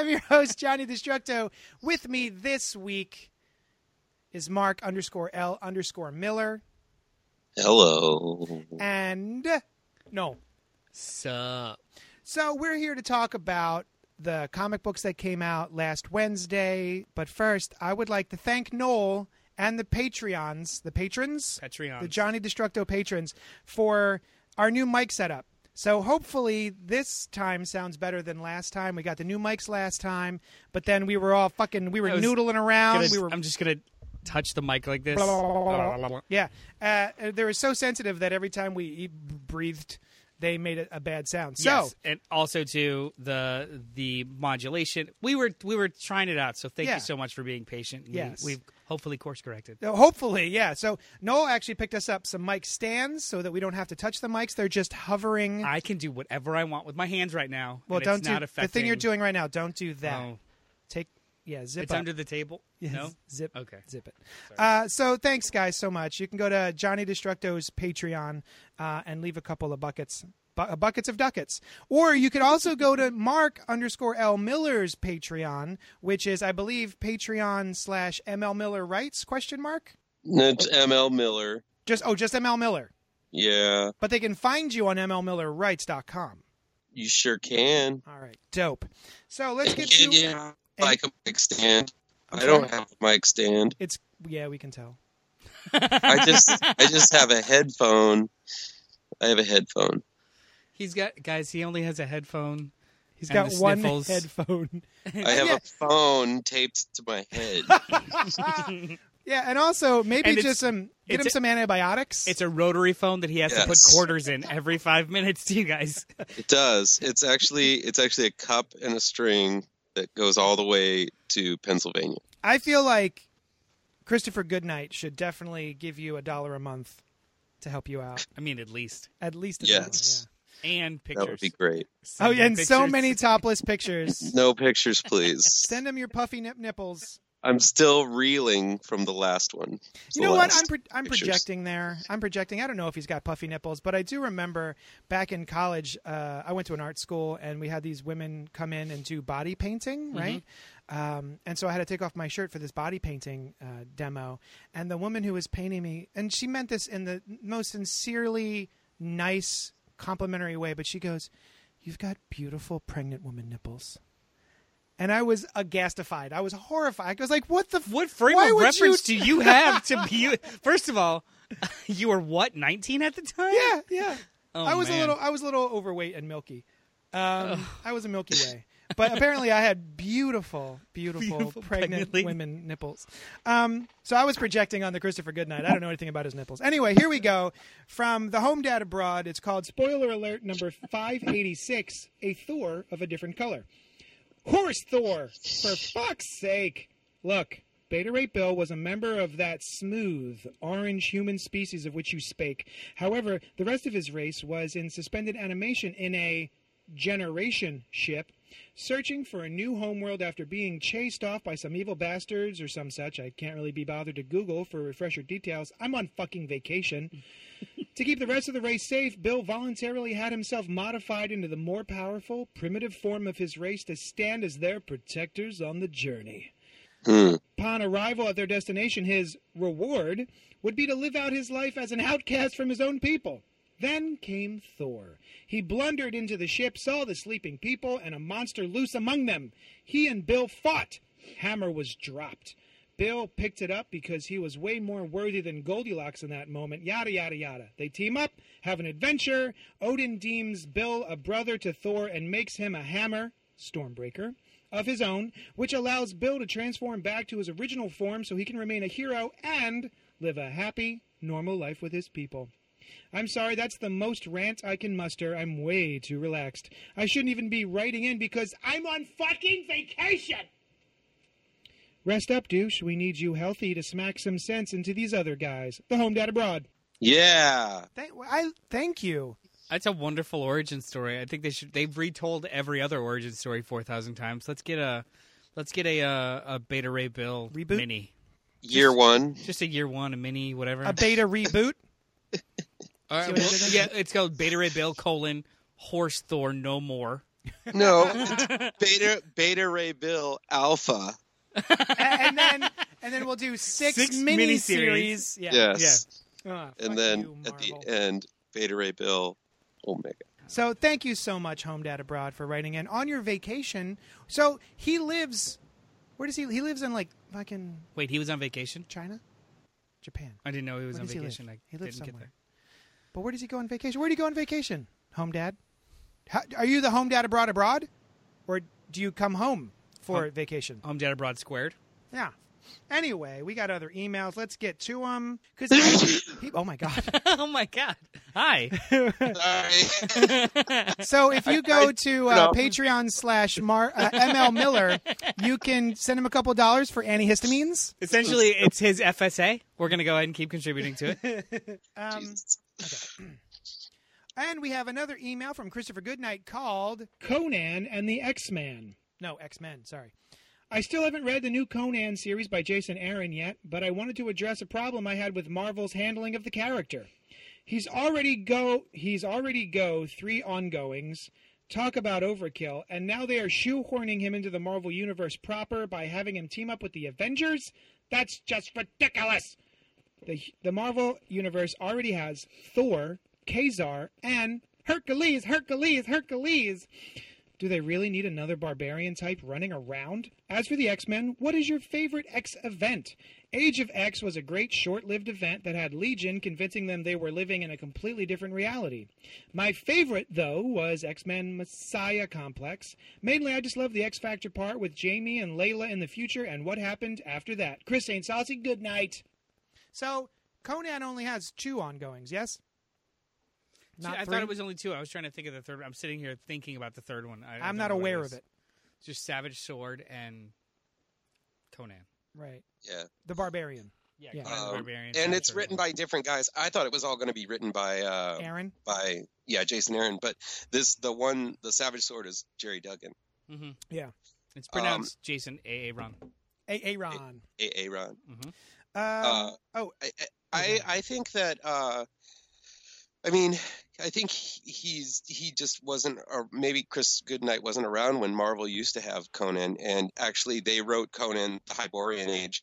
I'm your host, Johnny Destructo. With me this week is Mark underscore L underscore Miller. Hello. And no. Sup? So we're here to talk about the comic books that came out last Wednesday. But first, I would like to thank Noel and the Patreons, the patrons, Patreons. the Johnny Destructo patrons, for our new mic setup. So hopefully this time sounds better than last time. We got the new mics last time, but then we were all fucking we were noodling around. Gonna- we were I'm just gonna touch the mic like this. Blah, blah, blah. Yeah, uh, they were so sensitive that every time we breathed, they made a, a bad sound. So Yes, and also to the the modulation. We were we were trying it out, so thank Yeah. you so much for being patient. We- Yes. Hopefully course corrected. Uh, Hopefully, yeah. So Noel actually picked us up some mic stands so that we don't have to touch the mics. They're just hovering. I can do whatever I want with my hands right now. well, don't it's do not the thing you're doing right now. Don't do that. Oh, Take yeah, zip it's up. under the table. Yes, No. zip. Okay. Zip it. Uh, so thanks, guys, so much. You can go to Johnny Destructo's Patreon uh, and leave a couple of buckets. Bu- buckets of ducats, or you could also go to Mark underscore L Miller's Patreon, which is, I believe, Patreon slash ML Miller Writes question mark. It's ML Miller. Just oh, just ML Miller. Yeah, But they can find you on mlmillerwrites.com. you sure can. All right, dope. So let's get Yeah, to yeah, like a mic stand. I'm I don't have a mic stand. it's. Yeah, we can tell. I just I just have a headphone. I have a headphone. He's got guys. He only has a headphone. He's got one sniffles. headphone. I have Yeah. a phone taped to my head. Yeah, and also maybe And just some get him a- some antibiotics. It's a rotary phone that he has to put quarters in every five minutes. To you guys, It does. It's actually it's actually a cup and a string that goes all the way to Pennsylvania. I feel like Christopher Goodnight should definitely give you a dollar a month to help you out. I mean, at least At least a Yes. And pictures. That would be great. dollar. Yeah. Oh, yeah, and so many topless pictures. No pictures, please. Send them your puffy nip nipples. I'm still reeling from the last one. You know what? I'm pro- I'm pictures. projecting there. I'm projecting. I don't know if he's got puffy nipples, but I do remember back in college. Uh, I went to an art school, and we had these women come in and do body painting, right? Um, and so I had to take off my shirt for this body painting uh, demo. And the woman who was painting me, and she meant this in the most sincerely nice, complimentary way, but she goes, "You've got beautiful pregnant woman nipples." And I was agastified. I was horrified. I was like, "What the? F- What frame of reference you- do you have to be? First of all, you were what, 19 at the time? Yeah, yeah. Oh, I was man. a little I was a little overweight and milky. Um, I was a Milky Way, but apparently I had beautiful, beautiful, Beautiful pregnant pregnant women nipples. Um, so I was projecting on the Christopher Goodnight. I don't know anything about his nipples. Anyway, here we go from the Home Dad Abroad. It's called Spoiler Alert number five eighty six: A Thor of a different color. Horse Thor, for fuck's sake! Look, Beta Ray Bill was a member of that smooth, orange human species of which you spake. However, the rest of his race was in suspended animation in a generation ship, searching for a new homeworld after being chased off by some evil bastards or some such. I can't really be bothered to Google for refresher details. I'm on fucking vacation. To keep the rest of the race safe, Bill voluntarily had himself modified into the more powerful, primitive form of his race to stand as their protectors on the journey. Hmm. Upon arrival at their destination, his reward would be to live out his life as an outcast from his own people. Then came Thor. He blundered into the ship, saw the sleeping people, and a monster loose among them. He and Bill fought. Hammer was dropped. Bill picked it up because he was way more worthy than Goldilocks in that moment. Yada, yada, yada. They team up, have an adventure. Odin deems Bill a brother to Thor and makes him a hammer, Stormbreaker. of his own, which allows Bill to transform back to his original form so he can remain a hero and live a happy, normal life with his people. I'm sorry, that's the most rant I can muster. I'm way too relaxed. I shouldn't even be writing in because I'm on fucking vacation! Rest up, douche. We need you healthy to smack some sense into these other guys. The home dad abroad. Yeah. Thank, I, thank you. That's a wonderful origin story. I think they should. They've retold every other origin story four thousand times. Let's get a, let's get a uh, a Beta Ray Bill Reboot? mini. Year one. Just a year one, a mini, whatever. A beta reboot. All right, See what I well, yeah, it's called Beta Ray Bill colon Horse Thor no more. No. Beta Beta Ray Bill Alpha. and then and then we'll do six, Six mini series. Yeah. Yes. Ah, Fuck And then you, at the end, Beta Ray Bill Omega. So thank you so much, Home Dad Abroad, for writing in on your vacation. So he lives. Where does he? He lives in like fucking Wait, he was on vacation. China, Japan. I didn't know he was Where on does he live? vacation. I He lives didn't get somewhere. There. But where does he go on vacation? Where do you go on vacation, Home Dad? How, are you the Home Dad Abroad abroad, or do you come home for Home- vacation? Home Dad Abroad squared. Yeah. Anyway, we got other emails. Let's get to them. Because oh my god. oh my god! Hi. Sorry. So if you go to uh, No. Patreon slash Mar- uh, ML Miller, you can send him a couple dollars for antihistamines. Essentially, it's his FSA. We're gonna go ahead and keep contributing to it. Um, And we have another email from Christopher Goodnight called Conan and the X Man. No, X Men. Sorry. I still haven't read the new Conan series by Jason Aaron yet, but I wanted to address a problem I had with Marvel's handling of the character. He's already go he's already go three ongoings. Talk about overkill, and now they are shoehorning him into the Marvel universe proper by having him team up with the Avengers? That's just ridiculous. The the Marvel universe already has Thor, Kazar, and Hercules, Hercules, Hercules. Do they really need another barbarian type running around? As for the X Men, what is your favorite X event? Age of X was a great short lived event that had Legion convincing them they were living in a completely different reality. My favorite, though, was X Men Messiah Complex. Mainly, I just love the X Factor part with Jamie and Layla in the future and what happened after that. Chris ain't Saucy, good night. So, Conan only has two ongoings, yes? See, I three? thought it was only two. I was trying to think of the third. I'm sitting here thinking about the third one. I, I I'm don't not know what aware is. of it. It's just Savage Sword and Conan. Right. Yeah. The Barbarian. Yeah, Yeah. Conan the Um, Barbarian. and it's Sword. written by different guys. I thought it was all going to be written by uh, Aaron. by yeah Jason Aaron, but this the one the Savage Sword is Gerry Duggan, Mm-hmm. Yeah. It's pronounced Jason A. A. Ron. A. Aaron. A. Um, Uh, oh, I I, I think that uh, I mean I think he's he just wasn't or maybe Chris Goodnight wasn't around when Marvel used to have Conan and actually they wrote Conan the Hyborian Age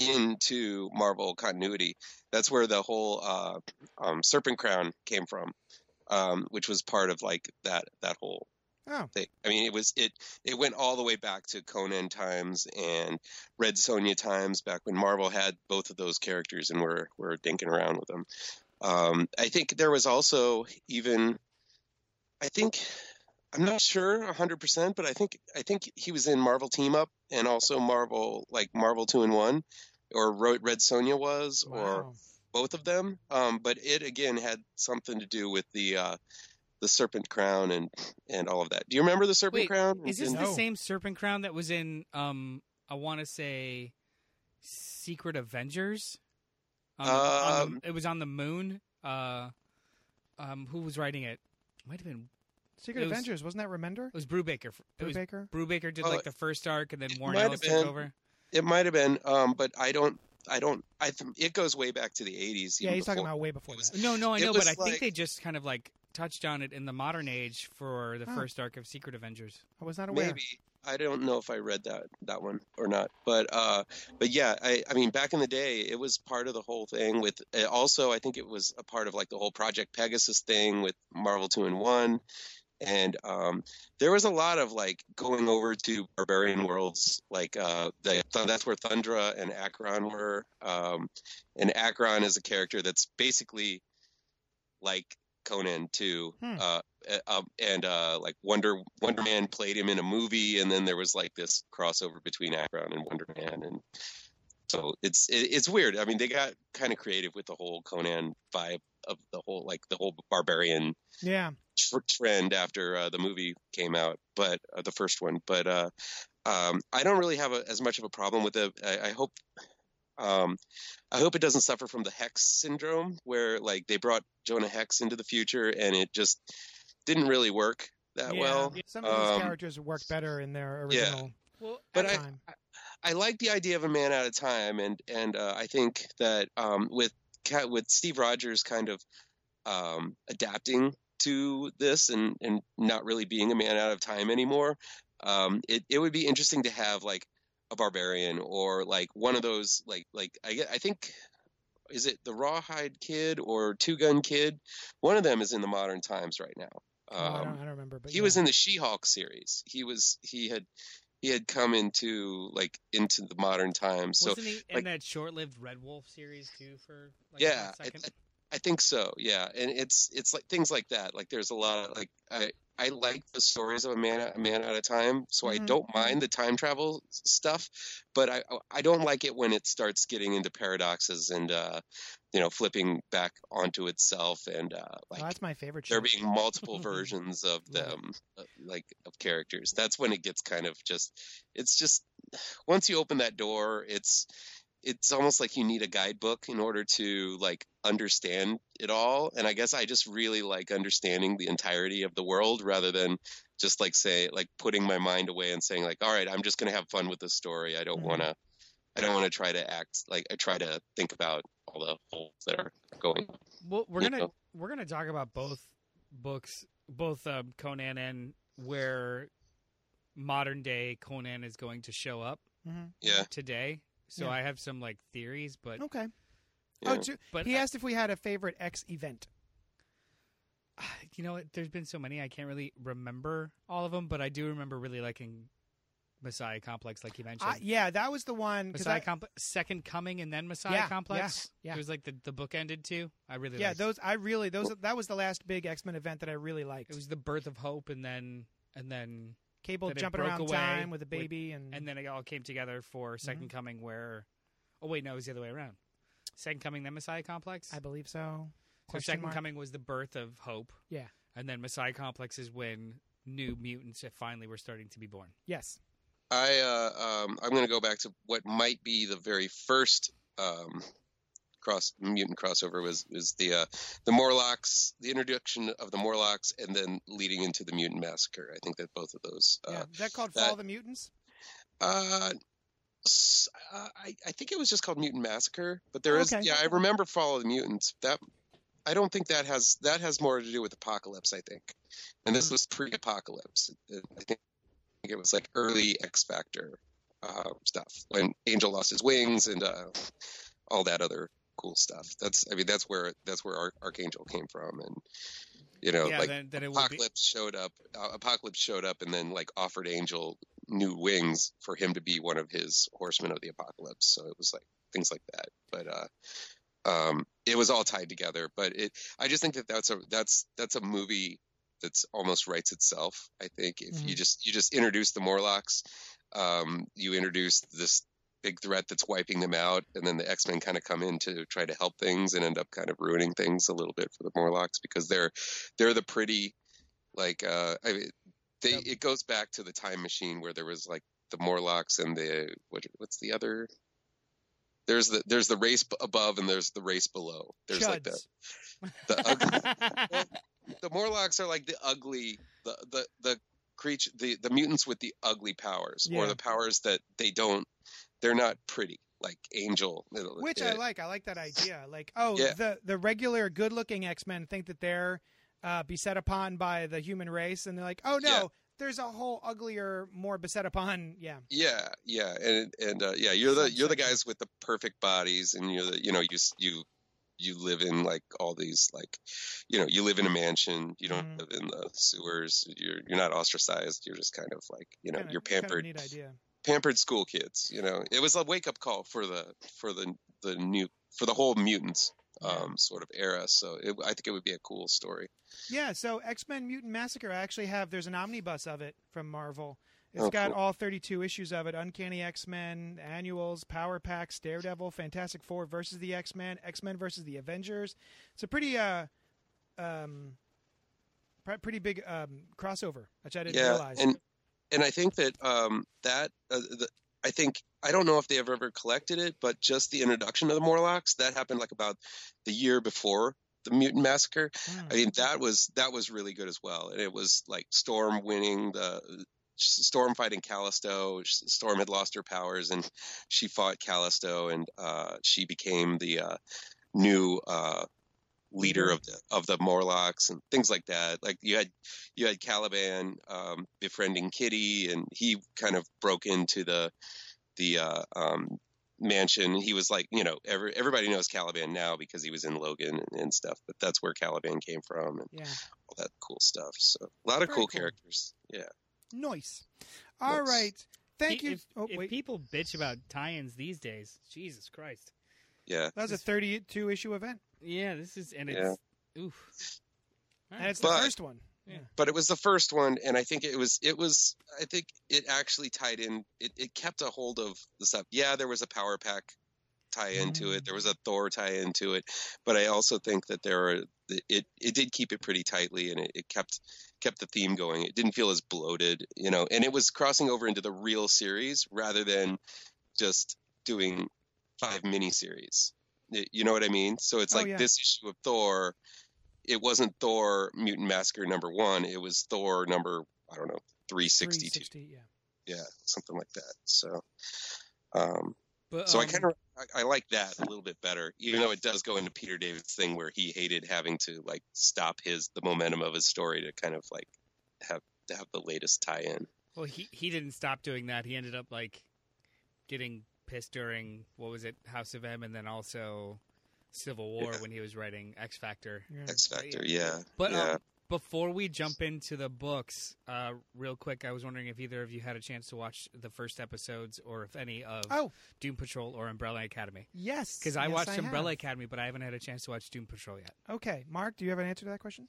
into Marvel continuity. That's where the whole uh, um, Serpent Crown came from, um, which was part of like that that whole oh, thing. I mean, it was it it went all the way back to Conan times and Red Sonja times, back when Marvel had both of those characters and were were dinking around with them. Um, I think there was also even, I think, I'm not sure 100, percent but I think I think he was in Marvel Team Up and also Marvel like Marvel Two in One, or Red Sonja was, or both of them. Um, but it again had something to do with the uh, the Serpent Crown and and all of that. Do you remember the Serpent Wait, Crown? Is this In- the No. same Serpent Crown that was in? Um, I want to say Secret Avengers. On the- on Um, the- it was on the moon. Uh, um, who was writing it? Might have been. Secret it was- Avengers wasn't that Remender? It was Brubaker. It was Brubaker. Brubaker did Oh, like the first arc, and then Warren Ellis have took over. It might have been, um, but I don't. I don't. I th- it goes way back to the '80s. Yeah, even he's talking about way before It was- that. No, no, I know, was but I think they just kind of like touched on it in the modern age for the Oh. first arc of Secret Avengers. I was not aware. Maybe I don't know if I read that that one or not, but uh, but yeah, I I mean back in the day, it was part of the whole thing. With uh, also, I think it was a part of like the whole Project Pegasus thing with Marvel Two and One, and um, there was a lot of like going over to barbarian worlds, like uh, the, that's where Thundra and Arkon were, um, and Arkon is a character that's basically like Conan too. Hmm. Uh, uh, um, and uh, like Wonder Wonder Man played him in a movie, and then there was like this crossover between Arkon and Wonder Man, and so it's it, it's weird. I mean, they got kind of creative with the whole Conan vibe of the whole like the whole barbarian Yeah. tr- trend after uh, the movie came out, but uh, the first one. But uh, um, I don't really have a, as much of a problem with it. I, I hope. Um, I hope it doesn't suffer from the Hex syndrome, where like they brought Jonah Hex into the future and it just didn't really work that yeah. well. Some of these Um, characters work better in their original. yeah. original Well, But I, time. I like the idea of a man at a time, and and uh, I think that um, with Ca- with Steve Rogers kind of um, adapting to this and and not really being a man out of time anymore, um, it it would be interesting to have like a barbarian or like one of those like like I get- I think is it the Rawhide Kid or Two Gun Kid? One of them is in the modern times right now. Oh, I, don't, Um, I don't remember, but he yeah. was in the She-Hulk series. He was he had he had come into like into the modern times. So wasn't he in that short-lived Red Wolf series too? For like yeah, I? I, I think so. Yeah, and it's it's like things like that. Like there's a lot of like I I like the stories of a man a man at a time, so I Mhm. don't mind the time travel stuff, but I I don't like it when it starts getting into paradoxes and uh you know flipping back onto itself and uh like Oh, that's my favorite. there show. being multiple versions of them uh, like of characters that's when it gets kind of just it's just once you open that door it's it's almost like you need a guidebook in order to like understand it all and i guess i just really like understanding the entirety of the world rather than just like say like putting my mind away and saying like all right i'm just going to have fun with the story i don't Mhm. want to i don't want to try to act like i try to think about all the holes that are going Well, we're gonna know? we're gonna talk about both books, both um, Conan and where modern day Conan is going to show up Mhm. yeah today. So Yeah. I have some like theories, but Okay. yeah. Oh, ju- but he I- asked if we had a favorite X event. you know what? There's been so many I can't really remember all of them, but I do remember really liking Messiah Complex, like you mentioned. Uh, yeah, that was the one. 'cause Messiah I- Complex, Second Coming, and then Messiah Yeah, Complex. yeah, yeah. It was like the the book ended too. I really yeah, liked. those I really those that was the last big X Men event that I really liked. It was the birth of hope, and then and then Cable that it jumping broke around away time with a with- baby and, and then it all came together for 2nd Mm-hmm. Coming, where oh wait, no, it was the other way around. Second Coming, then Messiah Complex. I believe so. So Question Second mark? Coming was the birth of hope, Yeah. and then Messiah Complex is when new mutants finally were starting to be born. Yes. I uh, um, I'm going to go back to what might be the very first um, cross mutant crossover was was the uh, the Morlocks, the introduction of the Morlocks, and then leading into the mutant massacre. I think that both of those. Yeah. Uh, Is that called that- Fall of the Mutants? uh, uh, I I think it was just called Mutant Massacre, but there Oh, okay. yeah I remember Fall of the Mutants. That I don't think that has that has more to do with Apocalypse. I think, and this Hmm. was pre-Apocalypse. I think it was like early X Factor uh, stuff when Angel lost his wings and uh, all that other cool stuff. That's I mean that's where that's where Ar- Archangel came from, and you know yeah, like then, then it would be Apocalypse showed up. Uh, Apocalypse showed up and then like offered Angel new wings for him to be one of his horsemen of the apocalypse. So it was like things like that. But uh, um, it was all tied together. But it, I just think that that's a that's that's a movie that's almost writes itself. I think if you Mhm. just you just introduce the Morlocks, um, you introduce this big threat that's wiping them out, and then the X Men kind of come in to try to help things and end up kind of ruining things a little bit for the Morlocks because they're they're the pretty like uh, I mean, they Yep. it goes back to the time machine where there was like the Morlocks and the what what's the other there's the there's the race above and there's the race below. There's like the the ugly the Morlocks are like the ugly the the the creature the the mutants with the ugly powers Yeah. or the powers that they don't they're not pretty like Angel Which I like. I like that idea. Like, oh, Yeah. the the regular good-looking X-Men think that they're uh, beset upon by the human race, and they're like, oh no, Yeah. there's a whole uglier, more beset upon. Yeah. Yeah, yeah, and and uh, yeah, you're the you're the guys with the perfect bodies, and you're the you know you you you live in like all these like you know you live in a mansion, you don't Mhm. live in the sewers, you're you're not ostracized, you're just kind of like you know you're kind of pampered neat idea. Pampered school kids. You know, it was a wake up call for the for the the new for the whole mutants um, sort of era. So it, I think it would be a cool story. Yeah, so X Men Mutant Massacre, I actually have, there's an omnibus of it from Marvel. It's Oh, got cool. all 32 issues of it Uncanny X Men, Annuals, Power Packs, Daredevil, Fantastic Four versus the X Men, X Men versus the Avengers. It's a pretty, uh, um, pretty big um, crossover, which I didn't yeah, realize. and and I think that um, that uh, the, I think I don't know if they have ever collected it, but just the introduction of the Morlocks that happened like about the year before the Mutant Massacre. Hmm. I mean that was that was really good as well, and it was like Storm winning the Storm fighting Callisto. Storm had lost her powers, and she fought Callisto, and uh, she became the uh, new uh, leader Leader. of the of the Morlocks and things like that. Like you had you had Caliban um, befriending Kitty, and he kind of broke into the the uh, um, mansion. He was like, you know, every, everybody knows Caliban now because he was in Logan and, and stuff. But that's where Caliban came from, and yeah. all that cool stuff. So a lot of Very cool, cool. characters. Yeah. Nice. All Nice. right. Thank you. If, oh, if wait. people bitch about tie-ins these days, Jesus Christ. Yeah. that was a 32 issue event, Yeah, this is and Yeah. it's oof. All and right. it's the first one. Yeah. but it was the first one and i think it was it was i think it actually tied in it, it kept a hold of the stuff yeah there was a power pack tie into it mm. there was a thor tie into it but i also think that there are it it did keep it pretty tightly and it, it kept kept the theme going it didn't feel as bloated you know and it was crossing over into the real series rather than just doing five miniseries Y- you know what i mean so it's Oh, like yeah. this issue of thor it wasn't Thor Mutant Massacre number one. It was Thor number I don't know 362. yeah. Yeah, something like that. So, um, But, so I um, kind of I, I like that a little bit better, even though it does go into Peter David's thing where he hated having to like stop his the momentum of his story to kind of like have to have the latest tie-in. Well, he he didn't stop doing that. He ended up like getting pissed during what was it, House of M, and then also Civil War Yeah. when he was writing X Factor. yeah. X Factor, yeah, But yeah. um, before we jump into the books, uh, real quick, I was wondering if either of you had a chance to watch the first episodes, or if any of Oh, Doom Patrol or Umbrella Academy. yes. Because I yes, watched Umbrella have. Academy, but I haven't had a chance to watch Doom Patrol yet. Okay, Mark, do you have an answer to that question?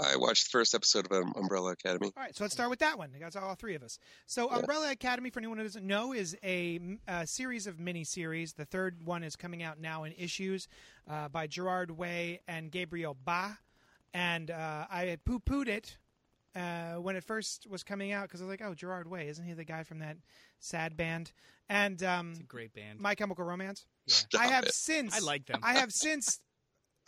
I watched the first episode of um, Umbrella Academy. All right, so let's start with that one. That's all three of us. So, Yeah. Umbrella Academy, for anyone who doesn't know, is a, a series of mini-series. The third one is coming out now in issues uh, by Gerard Way and Gabriel Ba. And uh, I had poo-pooed it uh, when it first was coming out because I was like, "Oh, Gerard Way, isn't he the guy from that sad band?" And um, It's a great band. My Chemical Romance. Yeah. Stop I have it. since I like them. I have since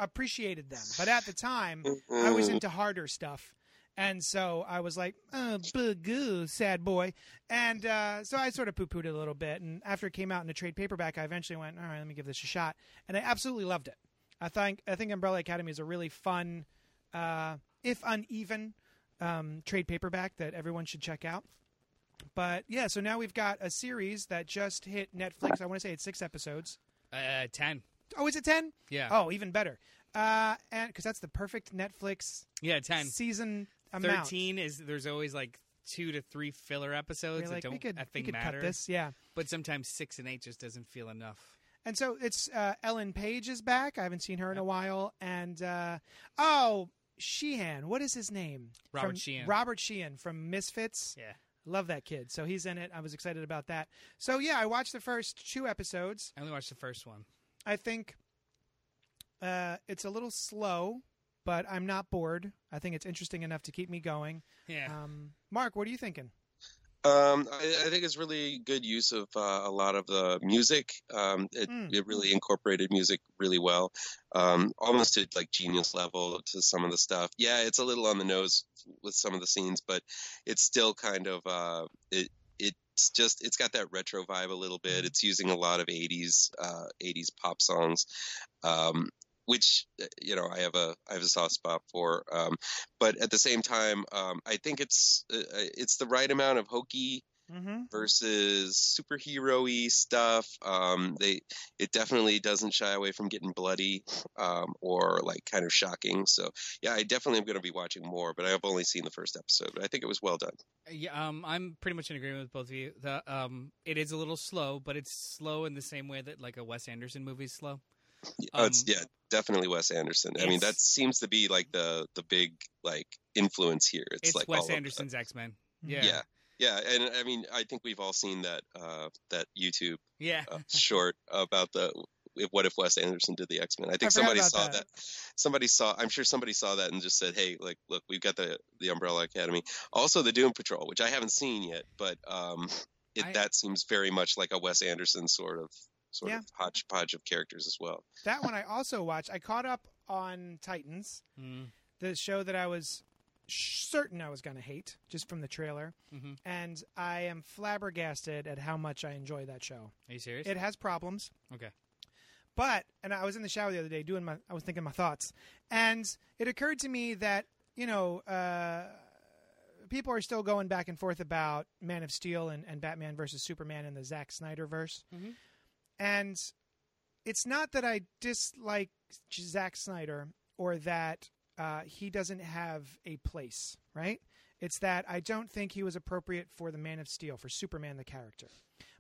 appreciated them, but at the time I was into harder stuff. And so I was like, oh, boo, sad boy. And uh, so I sort of poo pooed it a little bit. And after it came out in a trade paperback, I eventually went, all right, let me give this a shot. And I absolutely loved it. I think, I think Umbrella Academy is a really fun, uh, if uneven, um, trade paperback that everyone should check out. But yeah, so now we've got a series that just hit Netflix. I want to say it's six episodes. Uh, ten. Oh, is it 10? Yeah. Oh, even better. Uh, and because that's the perfect Netflix Yeah, ten. season amount. Thirteen is there's always like two to three filler episodes You're that don't we could, I we could matter. cut this, yeah. But sometimes six and eight just doesn't feel enough. And so it's uh, Ellen Page is back. I haven't seen her in a while. And uh, oh, Sheehan, what is his name? Robert From- Sheehan. Robert Sheehan from Misfits. Yeah. Love that kid. So he's in it. I was excited about that. So yeah, I watched the first two episodes. I only watched the first one. I think uh, it's a little slow, but I'm not bored. I think it's interesting enough to keep me going. Yeah. Um, Mark, what are you thinking? Um, I, I think it's really good use of uh, a lot of the music. Um, it, Mm. it really incorporated music really well, um, almost to like genius level to some of the stuff. Yeah, it's a little on the nose with some of the scenes, but it's still kind of uh, it. It's just it's got that retro vibe a little bit. It's using a lot of '80s uh, '80s pop songs. Um, which uh, you know I have a I have a soft spot for. Um, but at the same time, um, I think it's uh, it's the right amount of hokey Mm-hmm. versus superhero-y stuff. Um, they it definitely doesn't shy away from getting bloody um, or like kind of shocking. So yeah, I definitely am going to be watching more. But I've only seen the first episode. But I think it was well done. Yeah, um, I'm pretty much in agreement with both of you. The um, it is a little slow, but it's slow in the same way that like a Wes Anderson movie is slow. Oh, it's, Um, yeah, definitely Wes Anderson. I mean, that seems to be like the the big like influence here. It's, It's like Wes all of the- Anderson's X Men. Yeah. yeah, yeah, and I mean, I think we've all seen that uh, that YouTube Yeah. uh, short about the if, what if Wes Anderson did the X Men. I think forgot somebody saw that. that. Somebody saw. I'm sure somebody saw that and just said, "Hey, like, look, we've got the the Umbrella Academy, also the Doom Patrol, which I haven't seen yet, but um, it, I- that seems very much like a Wes Anderson sort of sort Yeah. of hodgepodge of characters as well." That one I also watched. I caught up on Titans, Mm. the show that I was sh- certain I was going to hate just from the trailer, Mhm. and I am flabbergasted at how much I enjoy that show. Are you serious? It has problems, okay. but and I was in the shower the other day doing my I was thinking my thoughts, and it occurred to me that you know uh, people are still going back and forth about Man of Steel and, and Batman versus Superman in the Zack Snyder verse, Mhm. and it's not that I dislike Zack Snyder or that uh, he doesn't have a place, right? It's that I don't think he was appropriate for the Man of Steel, for Superman the character.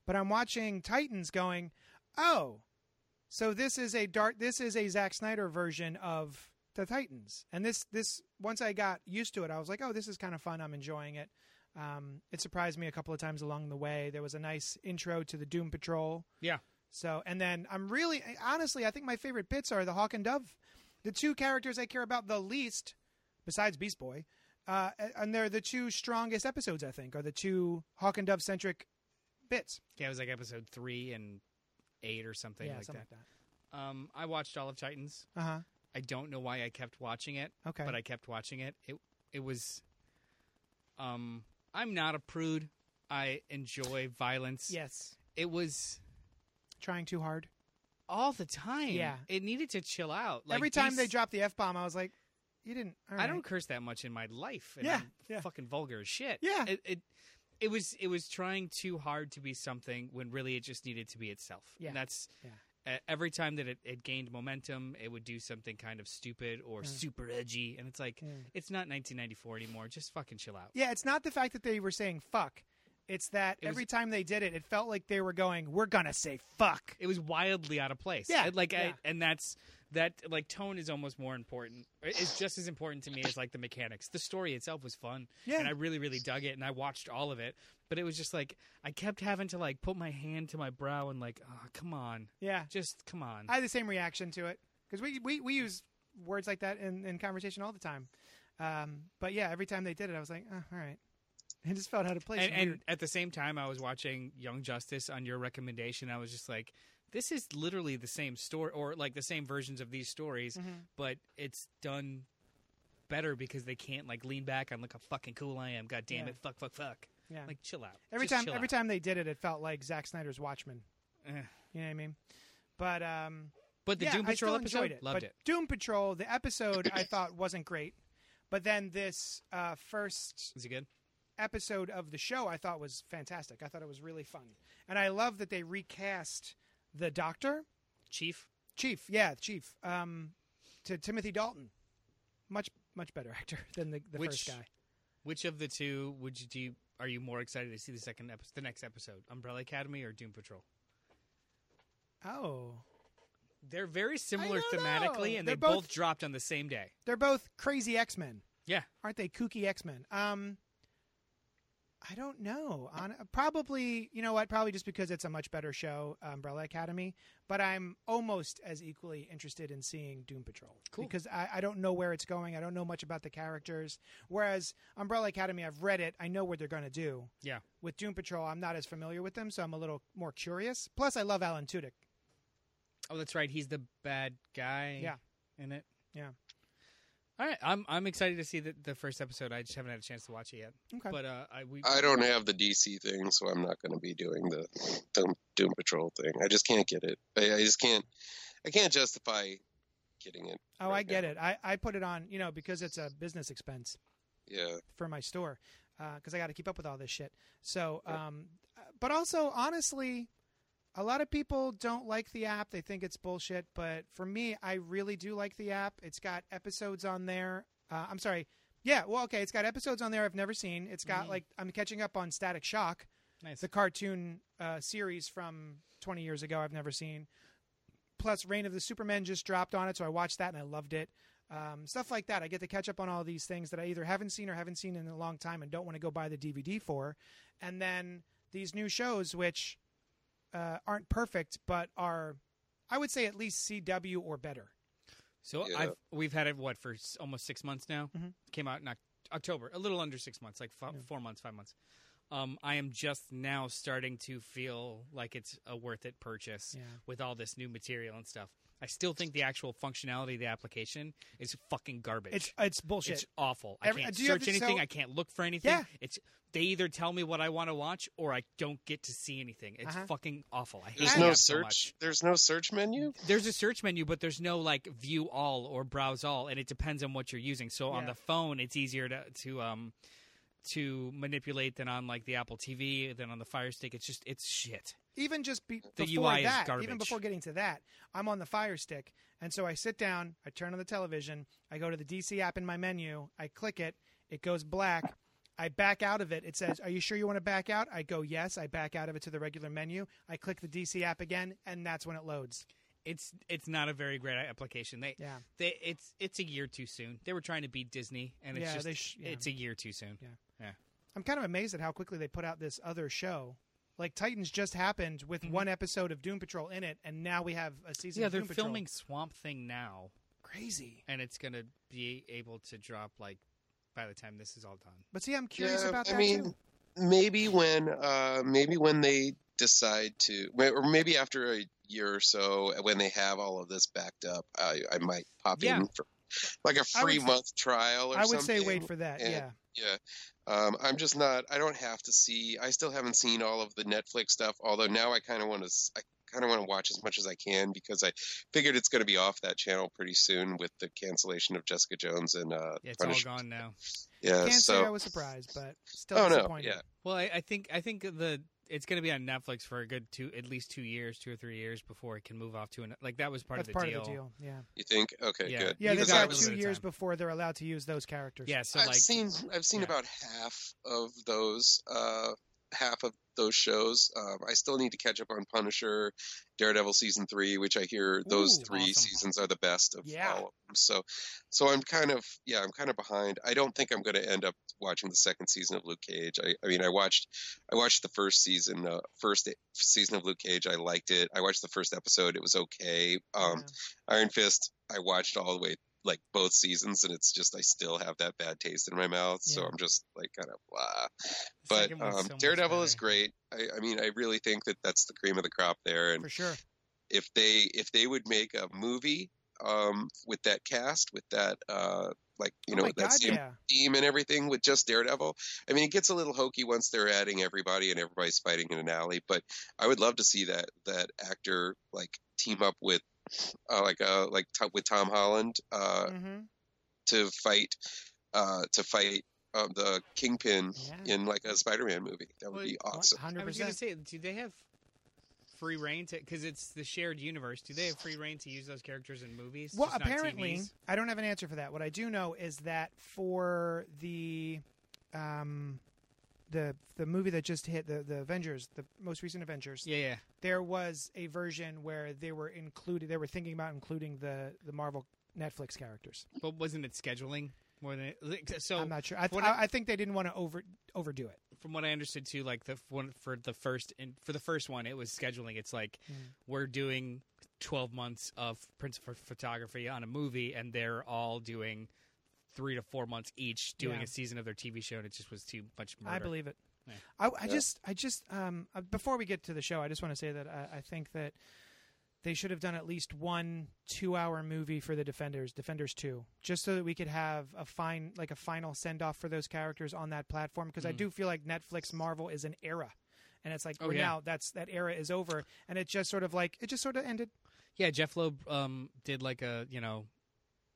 But I'm watching Titans going, oh, so this is a dark. This is a Zack Snyder version of the Titans, and this this once I got used to it, I was like, oh, this is kind of fun. I'm enjoying it. Um, it surprised me a couple of times along the way. There was a nice intro to the Doom Patrol. Yeah. So, and then I'm really, honestly, I think my favorite bits are the Hawk and Dove, the two characters I care about the least, besides Beast Boy, uh, and they're the two strongest episodes. I think are the two Hawk and Dove centric bits. Yeah, it was like episode three and eight or something yeah, like something that. like that. Um, I watched all of Titans. Uh huh. I don't know why I kept watching it, Okay. but I kept watching it. It it was. Um, I'm not a prude. I enjoy violence. yes. It was Trying too hard. All the time. Yeah. It needed to chill out. Like Every time these- they dropped the f bomb, I was like, "You didn't." all I right. don't curse that much in my life. And Yeah, I'm yeah. fucking vulgar as shit. Yeah. It, it it was it was trying too hard to be something when really it just needed to be itself. Yeah, And that's every time that it, it gained momentum, it would do something kind of stupid or mm. super edgy, and it's like Yeah. it's not 1994 anymore. Just fucking chill out. Yeah, it's not the fact that they were saying fuck. It's that It was- every time they did it, it felt like they were going, "We're gonna say fuck." It was wildly out of place. Yeah, And, like I- and that's that like tone is almost more important. It's just as important to me as like the mechanics. The story itself was fun, Yeah. and I really really dug it, and I watched all of it. But it was just like I kept having to like put my hand to my brow and like, oh, come on, Yeah, just come on. I had the same reaction to it because we, we we use words like that in, in conversation all the time. Um, but yeah, every time they did it, I was like, oh, "All right." It just felt out of place. and, and at the same time, I was watching Young Justice on your recommendation. I was just like, this is literally the same story, or like the same versions of these stories, Mm-hmm. but it's done better because they can't like lean back and look how fucking cool I am. God damn Yeah. it, fuck, fuck, fuck. yeah. Like chill out. every Just time every out. time they did it, it felt like Zack Snyder's Watchmen. Eh. You know what I mean? But um, But the yeah, Doom I Patrol episode, enjoyed it. loved but it. Doom Patrol, the episode I thought wasn't great, but then this uh, first Is it good? Episode of the show I thought was fantastic. I thought it was really fun, and I love that they recast the Doctor, Chief. Chief, yeah, Chief, um, to Timothy Dalton, much much better actor than the, the Which- first guy. Which of the two would you do? Are you more excited to see the second episode, the next episode, Umbrella Academy or Doom Patrol? Oh, They're very similar thematically, know. and They're they both, both- dropped on the same day. they're both crazy X Men, Yeah, aren't they? Kooky X Men. Um, I don't know. On probably, you know what? Probably just because it's a much better show, Umbrella Academy. But I'm almost as equally interested in seeing Doom Patrol Cool. because I, I don't know where it's going. I don't know much about the characters. Whereas Umbrella Academy, I've read it. I know what they're going to do. yeah. With Doom Patrol, I'm not as familiar with them, so I'm a little more curious. Plus, I love Alan Tudyk. Oh, that's right. He's the bad guy. Yeah. in it. Yeah. All right, I'm I'm excited to see the, the first episode. I just haven't had a chance to watch it yet. Okay. But uh, I we I don't have the DC thing, so I'm not going to be doing the Doom, Doom Patrol thing. I just can't get it. I, I just can't. I can't justify getting it. oh, I get now. it. I, I put it on, you know, because it's a business expense. Yeah. for my store because I got to keep up with all this shit. So, um, but also honestly, a lot of people don't like the app. They think it's bullshit. But for me, I really do like the app. It's got episodes on there. Uh, I'm sorry. Yeah, well, okay. It's got episodes on there I've never seen. It's got like I'm catching up on Static Shock, nice. the cartoon uh, series from 20 years ago. I've never seen. plus Reign of the Supermen just dropped on it, so I watched that and I loved it. Um, stuff like that. I get to catch up on all these things that I either haven't seen or haven't seen in a long time and don't want to go buy the DVD for. And then these new shows, which uh, aren't perfect, but are, I would say, at least CW or better. So Yeah. I've we've had it what for almost six months now. Mhm. Came out in October, a little under six months, like f- four months, five months. Um, I am just now starting to feel like it's a worth it purchase Yeah. with all this new material and stuff. I still think the actual functionality of the application is fucking garbage. It's it's bullshit. It's awful. I Every- can't do you have search anything. so- I can't look for anything. Yeah. It's they either tell me what I want to watch or I don't get to see anything. It's Uh-huh. fucking awful. I hate There's the no app so search. much. There's no search menu. There's a search menu, but there's no like view all or browse all, and it depends on what you're using. So on the phone, it's easier to to um to manipulate than on like the Apple TV, than on the Fire Stick. It's just it's shit. even just be, The before UI is that, garbage. even before getting to that, I'm on the Fire Stick, and so I sit down, I turn on the television, I go to the DC app in my menu, I click it, it goes black. I back out of it. It says, "Are you sure you want to back out?" I go, "Yes." I back out of it to the regular menu. I click the DC app again, and that's when it loads. It's it's not a very great application. They Yeah. they it's it's a year too soon. They were trying to beat Disney, and it's Yeah, just they sh- yeah. it's a year too soon. Yeah. yeah. I'm kind of amazed at how quickly they put out this other show. Like Titans just happened with Mm-hmm. one episode of Doom Patrol in it, and now we have a season. Yeah, of they're Doom Patrol. filming Swamp Thing now, crazy. and it's gonna be able to drop like by the time this is all done. But see, I'm curious Yeah, about I that mean, too. maybe when uh, maybe when they decide to, or maybe after a year or so, when they have all of this backed up, I, I might pop Yeah. in for like a free month trial or something. I would say wait for that. and- Yeah. Yeah. Um, I'm just not. I don't have to see. I still haven't seen all of the Netflix stuff. Although now I kind of want to. I kind of want to watch as much as I can because I figured it's going to be off that channel pretty soon with the cancellation of Jessica Jones and uh, Yeah, it's all gone now. Yeah. Can't so. say I was surprised, but still oh no. disappointed. Yeah. Well, I, I think I think the it's going to be on Netflix for a good two, at least two years, two or three years before it can move off to an like that was part That's of the part deal. of the deal. Yeah. You think? Okay. Yeah. Good. Yeah, You they've got I got was- a two years before they're allowed to use those characters. Yeah, so I've like seen I've seen yeah. about half of those uh, half of those shows. Um, I still need to catch up on Punisher, Daredevil season three, which I hear those Ooh, three awesome. seasons are the best of Yeah. all of them. So, so I'm kind of yeah, I'm kind of behind. I don't think I'm going to end up watching the second season of Luke Cage. I, I mean, I watched I watched the first season, uh, first season of Luke Cage. I liked it. I watched the first episode. It was okay. Um, Yeah. Iron Fist, I watched all the way like both seasons, and it's just I still have that bad taste in my mouth. So I'm just like kind of blah. the But um, so Daredevil is great. I, I mean, I really think that that's the cream of the crop there. And for sure. if they if they would make a movie um, with that cast, with that uh, like you oh know that God, same yeah. team and everything with just Daredevil. I mean, it gets a little hokey once they're adding everybody and everybody's fighting in an alley. But I would love to see that that actor like team up with uh, like uh like t- with Tom Holland uh, hmm to fight uh, to fight uh, the Kingpin Yeah. in like a Spider-Man movie. That would Well, be awesome. Hundred I was going to say, do they have free reign to because it's the shared universe? Do they have free reign to use those characters in movies? Well, apparently, I don't have an answer for that. What I do know is that for the, um, the the movie that just hit the the Avengers, the most recent Avengers, yeah, yeah. there was a version where they were included. They were thinking about including the the Marvel Netflix characters. But wasn't it scheduling more than it, so? I'm not sure. I, th- I, I think they didn't want to over overdo it. from what I understood too, like the one for the first in, for the first one, it was scheduling. It's like Mm. we're doing twelve months of principal photography on a movie, and they're all doing three to four months each doing Yeah. a season of their TV show, and it just was too much. Murder. I believe it. Yeah. I, I Yeah. just, I just, um, uh, before we get to the show, I just want to say that I, I think that they should have done at least one two-hour movie for the Defenders, Defenders Two, just so that we could have a fine, like a final send-off for those characters on that platform. Because I Mm. do feel like Netflix Marvel is an era, and it's like Oh, we're yeah. now that's that era is over, and it just sort of like it just sort of ended. Yeah, Jeph Loeb um, did like a you know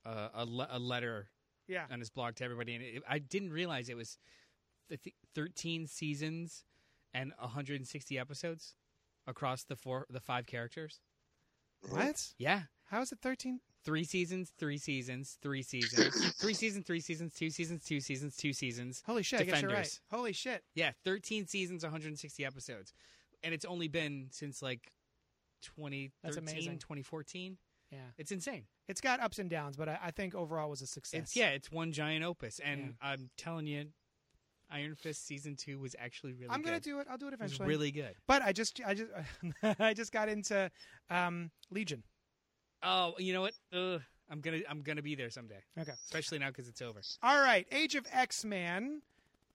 uh, a, le- a letter Yeah, on his blog to everybody, and it, I didn't realize it was think, thirteen seasons and 160 episodes across the four the five characters. what? Yeah, How is it thirteen? three seasons, three seasons, three seasons, three seasons, three seasons, two seasons, two seasons, two seasons. Holy shit! I guess you're right. Defenders. Holy shit! Yeah, 13 seasons, 160 episodes. And it's only been since like 2013, amazing. 2014. Yeah. It's insane. It's got ups and downs, but I, I think overall it was a success. It's yeah, it's one giant opus, and I'm telling you, Iron Fist season two was actually really. Good. I'm good. gonna do it. I'll do it It was eventually. really good. But I just, I just, I just got into um, Legion. Oh, you know what? Ugh, I'm gonna I'm gonna be there someday. Okay. Especially now because it's over. All right, Age of X Man,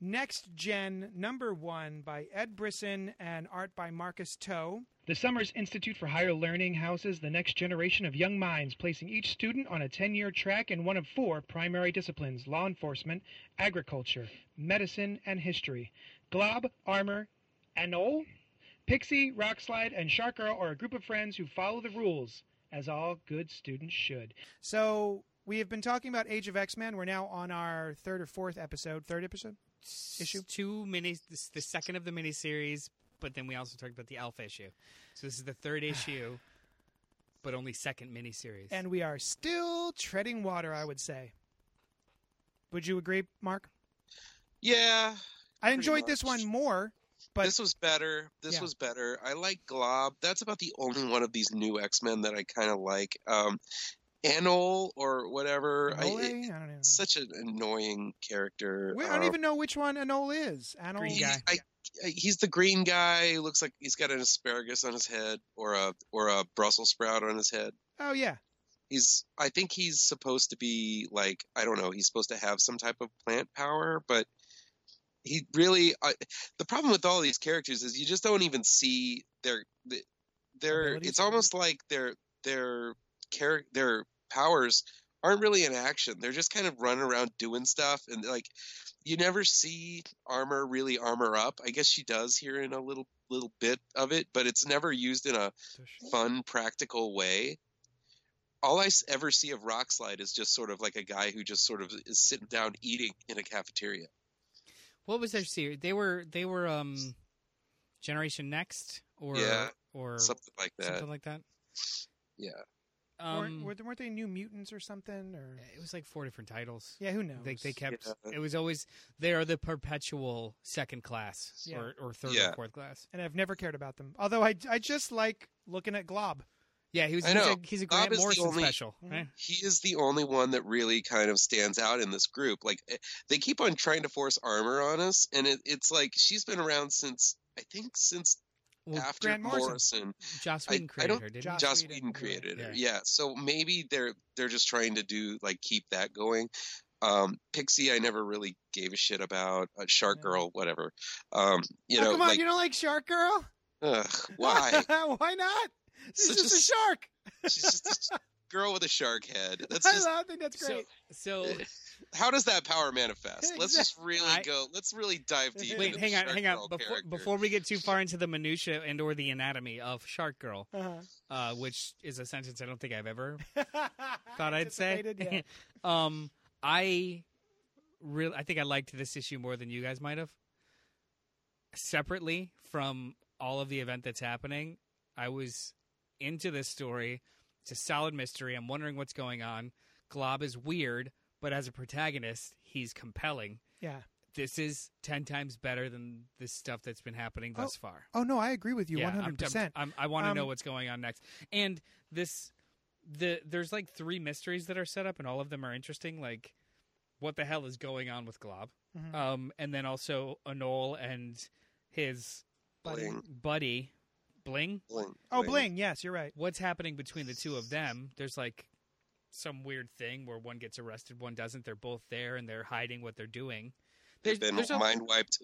Next Gen number one by Ed Brisson and art by Marcus To. The Summers Institute for Higher Learning houses the next generation of young minds, placing each student on a 10 year track in one of four primary disciplines law enforcement, agriculture, medicine, and history. Glob, Armor, Anole, Pixie, Rockslide, and Shark Girl are a group of friends who follow the rules, as all good students should. So, we have been talking about Age of X Men. We're now on our third or fourth episode. Third episode? Issue? two mini, this, the second of the miniseries, but then we also talked about the Alpha issue. So this is the third issue, but only second miniseries. And we are still treading water, I would say. Would you agree, Mark? Yeah, I enjoyed this one more, but this was better. This Yeah. was better. I like Glob. That's about the only one of these new X Men that I kind of like. Um, Anole or whatever. I, it- I, don't know. such an annoying character. We- I don't Um, even know which one Anole is. Anole? Green he- guy. I, I- he's the green guy. who looks like he's got an asparagus on his head or a or a Brussels sprout on his head. Oh yeah. He's. I think he's supposed to be like I don't know. He's supposed to have some type of plant power, but he really. I, the problem with all these characters is you just don't even see their their. Abilities? It's almost like their their char- their powers aren't really in action. They're just kind of running around doing stuff, and like you never see armor really armor up. I guess she does here in a little little bit of it, but it's never used in a fun, practical way. All I ever see of Rockslide is just sort of like a guy who just sort of is sitting down eating in a cafeteria. what was their series? They were they were um, Generation Next or Yeah, or Something like that. something like that. Yeah. Um, weren't, weren't they New Mutants or something? Or it was like four different titles. yeah, who knows? They, they kept Yeah. it was always they are the perpetual second class Yeah. or, or third Yeah. or fourth class. and I've never cared about them. Although I, I just like looking at Glob. Yeah, he was. I He's know. a, he's a Grant is the Morrison only- special. Mhm. right? He is the only one that really kind of stands out in this group. Like eh, they keep on trying to force armor on us, and it, it's like she's been around since I think since Well, after Grant Morrison. Morrison. Joss I- Whedon I created don't- her, didn't Joss? Joss Whedon, Whedon yeah. created her. Yeah. Yeah. So maybe they're they're just trying to do like keep that going. Um, Pixie, I never really gave a shit about. Uh, Shark Yeah. Girl, whatever. Um, you oh, know, come on, like you don't like Shark Girl? ugh, why? Why not? She's Such just a shark. She's just a girl with a shark head. That's I love- I think that's great. So, so how does that power manifest? Let's just really I- go. Let's really dive deep. wait, into hang the on, Shark hang on. Before before we get too far into the minutia and or the anatomy of Shark Girl, uh-huh. uh, which is a sentence I don't think I've ever thought I'd say. Yeah. um, I really, I think I liked this issue more than you guys might have. Separately from all of the event that's happening, I was into this story. It's a solid mystery. I'm wondering what's going on. Glob is weird, but as a protagonist, he's compelling. yeah. This is ten times better than the stuff that's been happening thus far. Oh no, I agree with you Yeah, one I'm- hundred percent. I'm- I want to Um, know what's going on next. And this, the there's like three mysteries that are set up, and all of them are interesting. Like, what the hell is going on with Glob? Mhm. Um, and then also Anole and his Bling, buddy Bling. bling, Oh, Bling. Yes, you're right. What's happening between the two of them? There's like some weird thing where one gets arrested, one doesn't. They're both there and they're hiding what they're doing. They've There's- been there's a- mind wiped.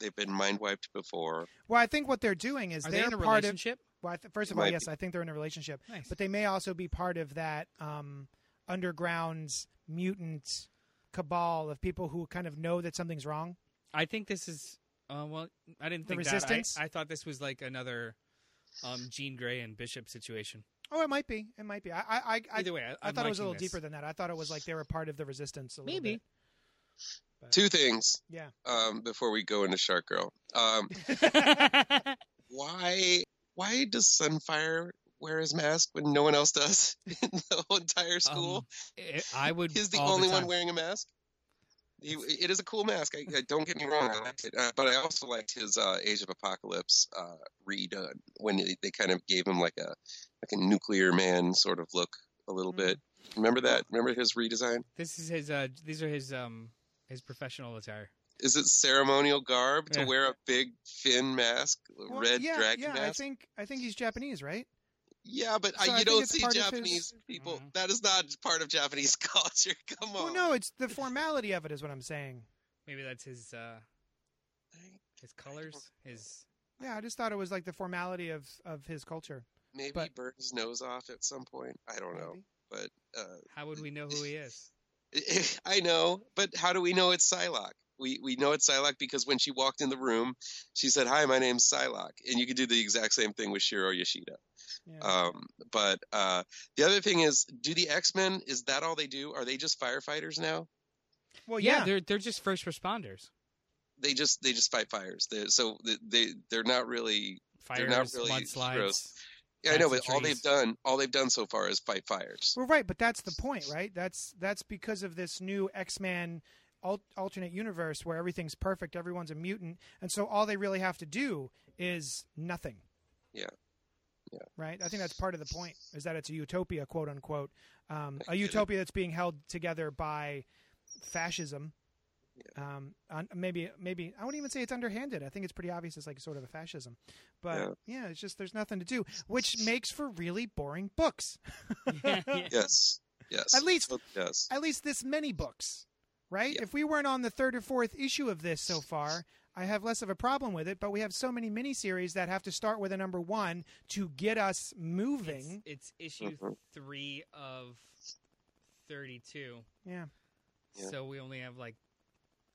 They've been mind wiped before. Well, I think what they're doing is Are they they're in a part of. relationship? Well, I th- first of Might all, be. yes, I think they're in a relationship, Nice. but they may also be part of that um, underground mutant cabal of people who kind of know that something's wrong. I think this is. Uh, well, I didn't The think Resistance? that. I, I thought this was like another um, Jean Grey and Bishop situation. Oh, it might be. It might be. I I I, I, Either way, I, I thought it was a little this. deeper than that. I thought it was like they were part of the resistance. A little Maybe. bit. But- Two things Yeah. um, before we go into Shark Girl. Um, why why does Sunfire wear his mask when no one else does in the whole entire school? Um, I- I would. He's the only time. one wearing a mask. He, it is a cool mask. I, I, don't get me wrong, I liked it, uh, but I also liked his uh, Age of Apocalypse uh, read uh, when they, they kind of gave him like a like a nuclear man sort of look a little Mm. bit. Remember that? Remember his redesign? This is his. Uh, these are his um his professional attire. Is it ceremonial garb to Yeah. wear a big fin mask, Well, red yeah, dragon yeah. I think I think he's Japanese, right? Yeah, but So I you think don't see part of his- Japanese people. Mhm. That is not part of Japanese culture. Come on. Well, no, it's the formality of it is what I'm saying. Maybe that's his uh his colors. His Yeah, I just thought it was like the formality of of his culture. Maybe but- he burned his nose off at some point. I don't know, but uh, how would we know who he is? I know. But how do we know it's Psylocke? We we know it's Psylocke because when she walked in the room, she said, "Hi, my name's Psylocke," and you could do the exact same thing with Shiro Yoshida. Yeah. Um, but uh, the other thing is, do the X Men? Is that all they do? Are they just firefighters now? well, yeah, yeah. they're they're just first responders. They just they just fight fires. They're, so they, they they're not really. Fires, not really mudslides. heroes. Yeah, I know, but all they've done, all they've done so far is fight fires. Well, right, but that's the point, right? That's that's because of this new X-Men al- alternate universe where everything's perfect, everyone's a mutant, and so all they really have to do is nothing. Yeah. Yeah. Right. I think that's part of the point is that it's a utopia, quote unquote, um, a it. utopia that's being held together by fascism. Um, un- maybe, maybe I wouldn't even say it's underhanded. I think it's pretty obvious. It's like sort of a fascism, but yeah, it's just there's nothing to do, which makes for really boring books. Yeah, yeah. Yes, yes. At least- yes. at least this many books, right? Yeah. If we weren't on the third or fourth issue of this so far, I have less of a problem with it. But we have so many miniseries that have to start with a number one to get us moving. It's, it's issue Mhm. three of thirty-two. Yeah. Yeah. So we only have like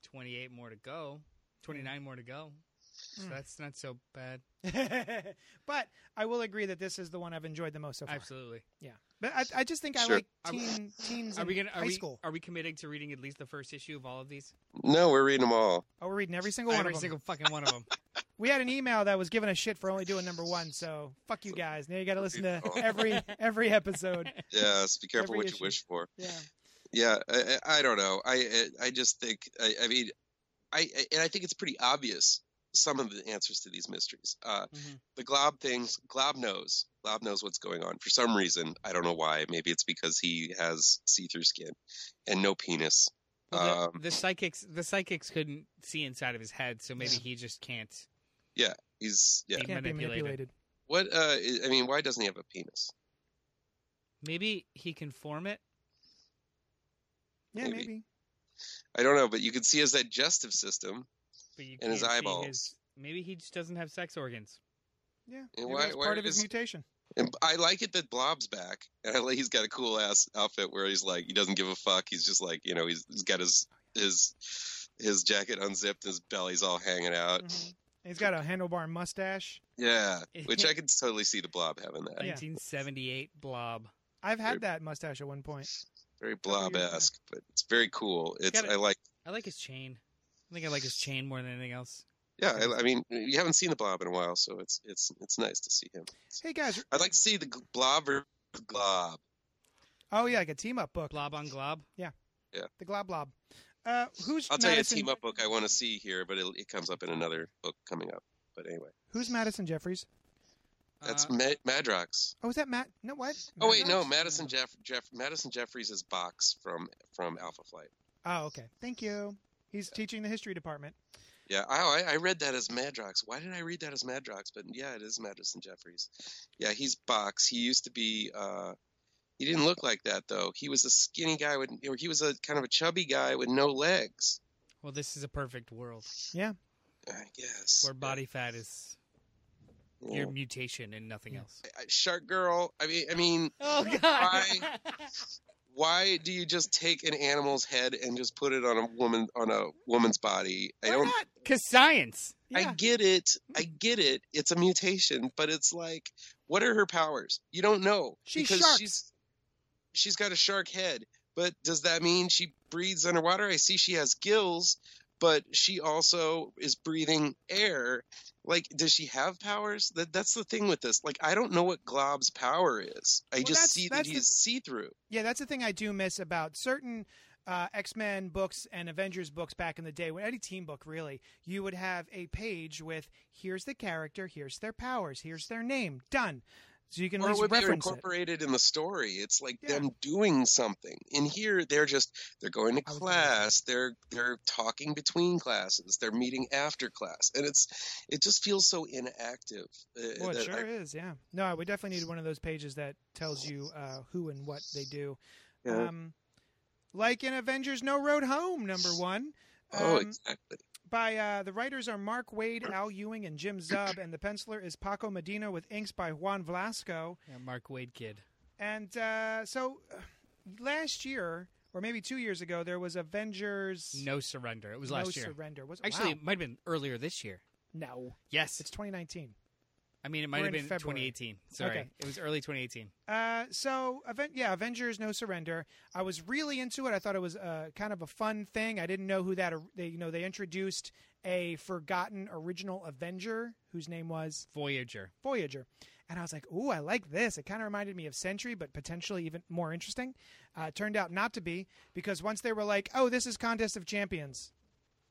twenty-eight more to go. Twenty-nine more to go. So Mm. that's not so bad. but I will agree that this is the one I've enjoyed the most so far. Absolutely. Yeah. But I, I just think I Sure. like Are we- teen, teens Are in we gonna are high we, school. are we committing to reading at least the first issue of all of these? No, we're reading them all. Oh, we're reading every single one Every of them. single fucking one of them. We had an email that was giving a shit for only doing number one. So fuck you guys. Now you got to listen to every every episode. Yes, be careful Every what issue. you wish for. Yeah. Yeah, I, I I don't know. I I I just think I, I mean, I I- and I think it's pretty obvious some of the answers to these mysteries. Uh, Mhm. The Glob things, Glob knows. Glob knows what's going on for some reason. I don't know why. Maybe it's because he has see-through skin and no penis. Well, the, Um, the psychics the psychics couldn't see inside of his head, so maybe Yeah. he just can't. Yeah, he's yeah. He Can't be manipulated. manipulated. What uh? I- I mean, why doesn't he have a penis? Maybe he can form it. Yeah, Maybe. maybe. I don't know, but you can see his digestive system. But you And his can't see eyeballs. his- maybe he just doesn't have sex organs. Yeah. And Maybe why- that's why part of his is- mutation. And I like it that Blob's back, and I like he's got a cool ass outfit where he's like he doesn't give a fuck. He's just like you know he's, he's got his his his jacket unzipped, his belly's all hanging out. Mhm. He's got a handlebar mustache. Yeah, which I could totally see the Blob having that. 1978 blob. I've had that mustache at one point. Very Blob esque, but it's very cool. It's got it. I like. I like his chain. I think I like his chain more than anything else. Yeah, I, I mean you haven't seen the Blob in a while, so it's it's it's nice to see him. Hey guys. I'd like to see the G- Blob versus Glob. Oh yeah, like a team up book. Blob on glob. Yeah. Yeah. The Glob Blob. Uh, who's I'll tell Madison, you a team up book I want to see here, but it, it comes up in another book coming up. But anyway, Who's Madison Jeffries? That's Uh, Ma- Madrox. Oh, is that Matt? No, what? Oh wait, no, Madison Jeff, Jeff Madison Jeffries is Box from from Alpha Flight. Oh, okay. Thank you. He's teaching the history department. Yeah, oh, I, I read that as Madrox. Why did I read that as Madrox? But yeah, it is Madison Jeffries. Yeah, he's Box. He used to be. uh He didn't look like that though. He was a skinny guy with, or he was a kind of a chubby guy with no legs. well, this is a perfect world Yeah. I guess. where body fat is Yeah. Your mutation and nothing else. Shark Girl. I mean, I mean, Oh God! Why? why do you just take an animal's head and just put it on a woman on a woman's body? I don't. not? Because science. Yeah. I get it. I get it. It's a mutation, but it's like, what are her powers? You don't know She's because sharks. she's she's got a shark head. But does that mean she breathes underwater? I see she has gills, but she also is breathing air. Like, does she have powers? That that's the thing with this. Like, I don't know what Glob's power is. I Well, just that's- see that that's he's see through. Yeah, that's the thing I do miss about certain uh, X Men books and Avengers books back in the day, when any team book really, you would have a page with here's the character, here's their powers, here's their name, done. So you can or at least reference it. incorporated in the story. It's like Yeah. them doing something. In here, they're just they're going to I was gonna class. They're they're talking between classes. They're meeting after class, and it's it just feels so inactive. uh, Well, it sure I- is, yeah. No, we definitely need one of those pages that tells you uh, who and what they do. Yeah. Um, like in Avengers No Road Home, number one. oh, Um, exactly. By uh, the writers are Mark Waid, Al Ewing, and Jim Zub, and the penciler is Paco Medina with inks by Juan Velasco. Yeah, Mark Waid kid. And uh, so last year, or maybe two years ago, there was Avengers No surrender. It was No last year. Surrender. Was Actually, wow. it might have been earlier this year. no, Yes. it's 2019. I mean, it might we're have been February. 2018. Sorry. Okay. It was early 2018. Uh, so event, yeah, Avengers No Surrender. I was really into it. I thought it was uh, kind of a fun thing. I didn't know who that. They, you know, they introduced a forgotten original Avenger whose name was Voyager. Voyager. And I was like, ooh, I like this. It kind of reminded me of Sentry, but potentially even more interesting. Uh, it turned out not to be because once they were like, oh, this is Contest of Champions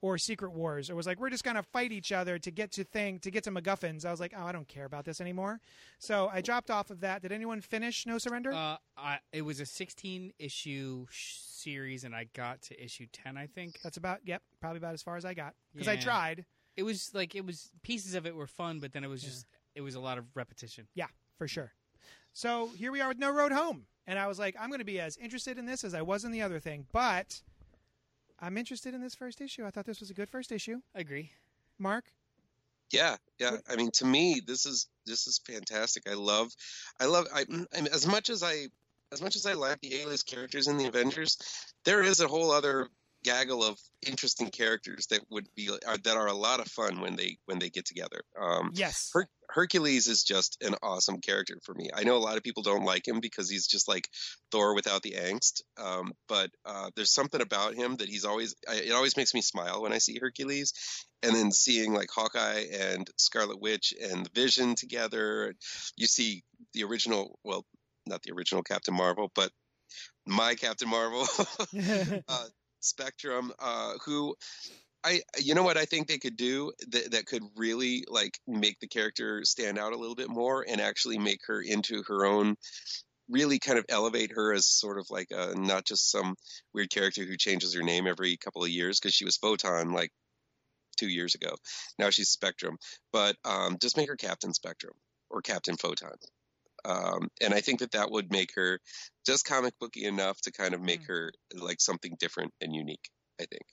or Secret Wars, or was like, we're just going to fight each other to get to thing, to get to MacGuffins. I was like, oh, I don't care about this anymore. So I dropped off of that. Did anyone finish No Surrender? Uh, I, it was a 16 issue sh- series, and I got to issue 10, I think. That's about, yep, probably about as far as I got. Because I tried, It was like, it was, pieces of it were fun, but then it was just, it was a lot of repetition. Yeah, for sure. So here we are with No Road Home. And I was like, I'm going to be as interested in this as I was in the other thing. But I'm interested in this first issue. I thought this was a good first issue. I agree. Mark? Yeah, yeah. I mean, to me, this is this is fantastic. I love, I love. I, mm, I mean, as much as I, as much as I like the A-list characters in the Avengers, there is a whole other gaggle of interesting characters that would be are, that are a lot of fun when they when they get together. Um, Yes. Her- Hercules is just an awesome character for me. I know a lot of people don't like him because he's just like Thor without the angst. Um, but uh, there's something about him that he's always. I, it always makes me smile when I see Hercules, and then seeing like Hawkeye and Scarlet Witch and the Vision together. You see the original. Well, not the original Captain Marvel, but my Captain Marvel. uh, Spectrum, uh, who I, you know what I think they could do that, that could really like make the character stand out a little bit more and actually make her into her own, really kind of elevate her as sort of like a, not just some weird character who changes her name every couple of years because she was Photon like two years ago. Now she's Spectrum, but um, just make her Captain Spectrum or Captain Photon. Um, and I think that that would make her just comic booky enough to kind of make her like something different and unique. I think.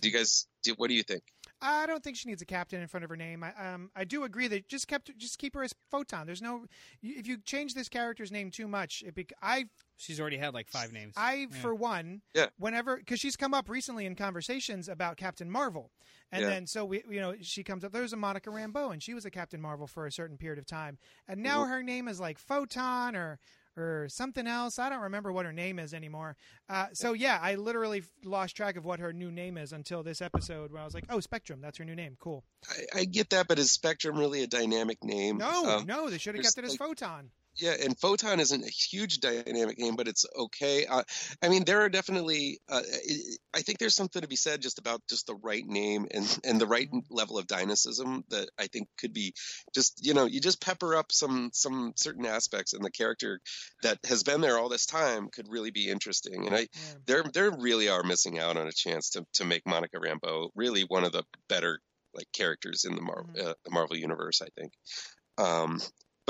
Do you guys? Do, what do you think? I don't think she needs a captain in front of her name. I, um, I do agree that just kept just keep her as Photon. There's no if you change this character's name too much, it bec- I She's already had like five names. I Yeah. for one, Yeah. whenever because she's come up recently in conversations about Captain Marvel, and Yeah. then so we you know she comes up. There's a Monica Rambeau, and she was a Captain Marvel for a certain period of time, and now her name is like Photon or or something else. I don't remember what her name is anymore. Uh, so yeah, I literally f- lost track of what her new name is until this episode where I was like, oh, Spectrum, that's her new name. Cool. I, I get that, but is Spectrum really a dynamic name? No, Um, no, they should have kept it as like- Photon. Yeah, and Photon isn't a huge dynamic game, but it's okay. Uh, I mean, there are definitely. Uh, I I think there's something to be said just about just the right name and and the right level of dynamism that I think could be just you know you just pepper up some some certain aspects and the character that has been there all this time could really be interesting. And I Yeah. they're they really are missing out on a chance to to make Monica Rambeau really one of the better like characters in the Marvel Mhm. uh, the Marvel universe. I think. Um,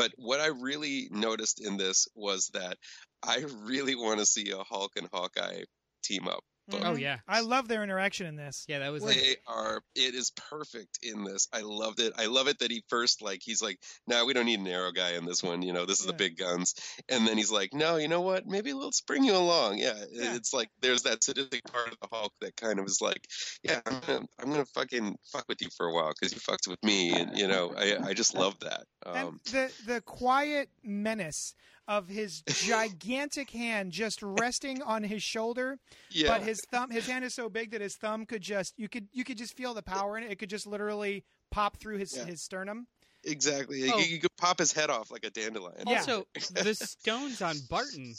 but what I really noticed in this was that I really want to see a Hulk and Hawkeye team up. But Oh, Mhm. yeah. I love their interaction in this. yeah, that was they are. It is perfect in this. I loved it. I love it that he first like he's like, no, we don't need an arrow guy in this one. You know, this is the big guns. And then he's like, no, you know what? Maybe let's bring you along. Yeah, Yeah. it's like there's that sadistic part of the Hulk that kind of is like, yeah, I'm gonna, I'm gonna fucking fuck with you for a while because you fucked with me, and you know, I, I just love that. Um, and the the quiet menace of his gigantic hand just resting on his shoulder, yeah, but his thumb his hand is so big that his thumb could just you could you could just feel the power in it. It could just literally pop through his Yeah. his sternum. exactly. Oh. You, you could pop his head off like a dandelion. Yeah. also the stones on Barton,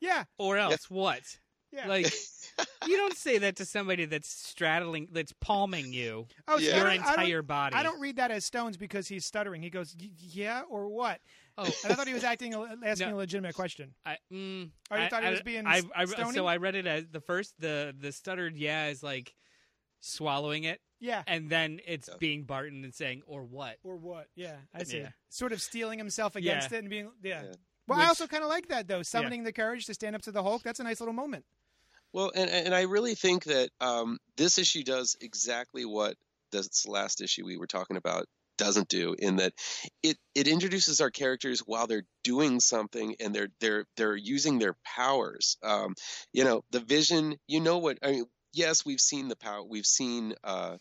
Yeah, or else what? Yeah. Like you don't say that to somebody that's straddling, that's palming you, oh, Yeah. Your don't- I entire body. I don't read that as Stones because he's stuttering. He goes, "Yeah, or what?" Oh, And I thought he was acting asking No. a legitimate question. I, mm, Oh, you I- thought he was being I, I, stony? so I read it as the first the the stuttered yeah is like swallowing it, Yeah, and then it's Yeah. being Barton and saying or what. or what? Yeah, I see. Yeah. Sort of steeling himself against Yeah. it and being yeah. Yeah. Well, I also kind of like that though, summoning the courage to stand up to the Hulk. That's a nice little moment. Well, and and I really think that um, this issue does exactly what this last issue we were talking about doesn't do in that it it introduces our characters while they're doing something and they're they're they're using their powers. Um, you know, the vision. You know what? I mean, yes, we've seen the power. We've seen. Uh,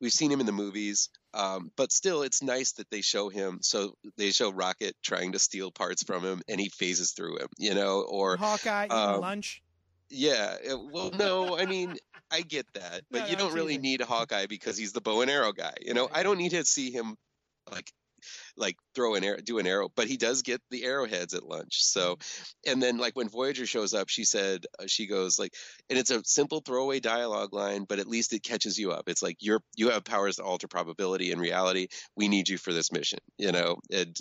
We've seen him in the movies, um, but still, it's nice that they show him. So they show Rocket trying to steal parts from him, and he phases through him. You know, or Hawkeye um, lunch. Yeah. uh, Well, no, I mean, I get that, but No, you don't really teasing. need a Hawkeye because he's the bow and arrow guy. You know, Right. I don't need to see him like like throw an arrow, do an arrow, but he does get the arrowheads at lunch. So, and then like when Voyager shows up, she said uh, she goes like, and it's a simple throwaway dialogue line, but at least it catches you up. It's like you're you have powers to alter probability and reality. We need you for this mission. You know, and.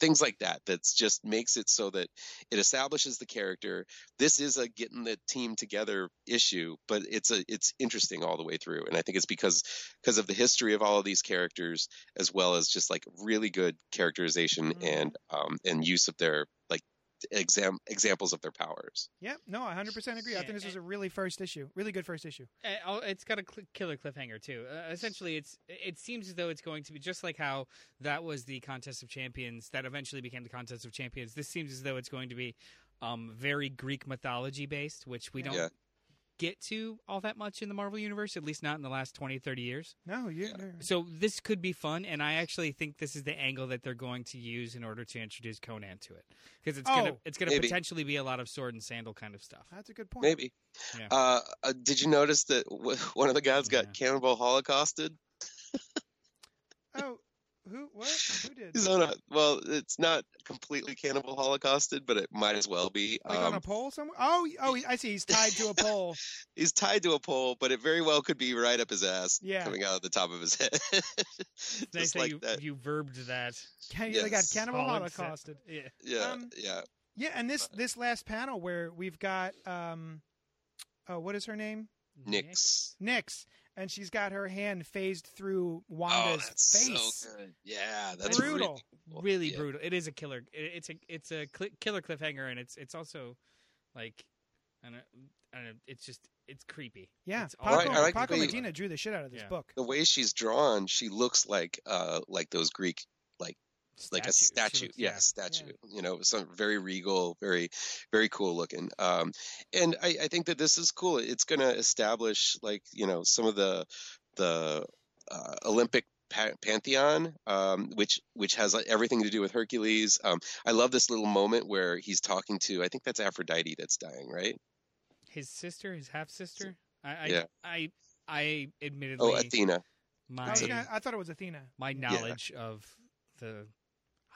Things like that. That's just makes it so that it establishes the character this is a getting the team together issue but it's a it's interesting all the way through and i think it's because because of the history of all of these characters as well as just like really good characterization Mhm. and um and use of their like exam examples of their powers Yeah, no, I 100% agree. I think this and- was a really first issue, really good first issue. Uh, oh, It's got a cl- killer cliffhanger too. Uh, essentially, it's it seems as though it's going to be just like how that was the contest of champions that eventually became the contest of champions. This seems as though it's going to be um, very Greek mythology based, which we don't Yeah. Get to all that much in the Marvel universe, at least not in the last 20, 30 years. No, you. So this could be fun, and I actually think this is the angle that they're going to use in order to introduce Conan to it, because it's gonna Oh, it's gonna maybe. potentially be a lot of sword and sandal kind of stuff. That's a good point. maybe Yeah. uh, uh did you notice that one of the guys got Yeah. cannibal holocausted Oh, who? What? Who did? He's on a well it's not completely cannibal holocausted but it might as well be Like um, on a pole somewhere? Oh, oh, I see. He's tied to a pole. he's tied to a pole, but it very well could be right up his ass, Yeah. coming out of the top of his head, Nice just like you that. you verbed that. Can, They got cannibal Solid set. holocausted. Yeah. Yeah, um, yeah. Yeah, and this this last panel where we've got um, oh, what is her name? Nix. Nyx, and she's got her hand phased through Oh, Wanda's that's face. so good. Yeah, that's Brutal. really cool. really Yeah. brutal. It is a killer. It's a it's a cli killer cliffhanger, and it's it's also like, I don't, I don't know. It's just it's creepy. Yeah, It's Paco, I like- I like Paco way- Medina drew the shit out of this Yeah. book. The way she's drawn, she looks like uh like those Greek like a statue. looks- yeah, statue. You know, some very regal, very, very cool looking. Um, and I, I think that this is cool. It's going to establish like you know some of the the uh, Olympic pantheon, um, which which has everything to do with Hercules. Um, I love this little moment where he's talking to. I think that's Aphrodite that's dying, right? His sister, his half sister. I I, Yeah. I I admittedly Oh, Athena. My was gonna, I thought it was Athena. my knowledge of the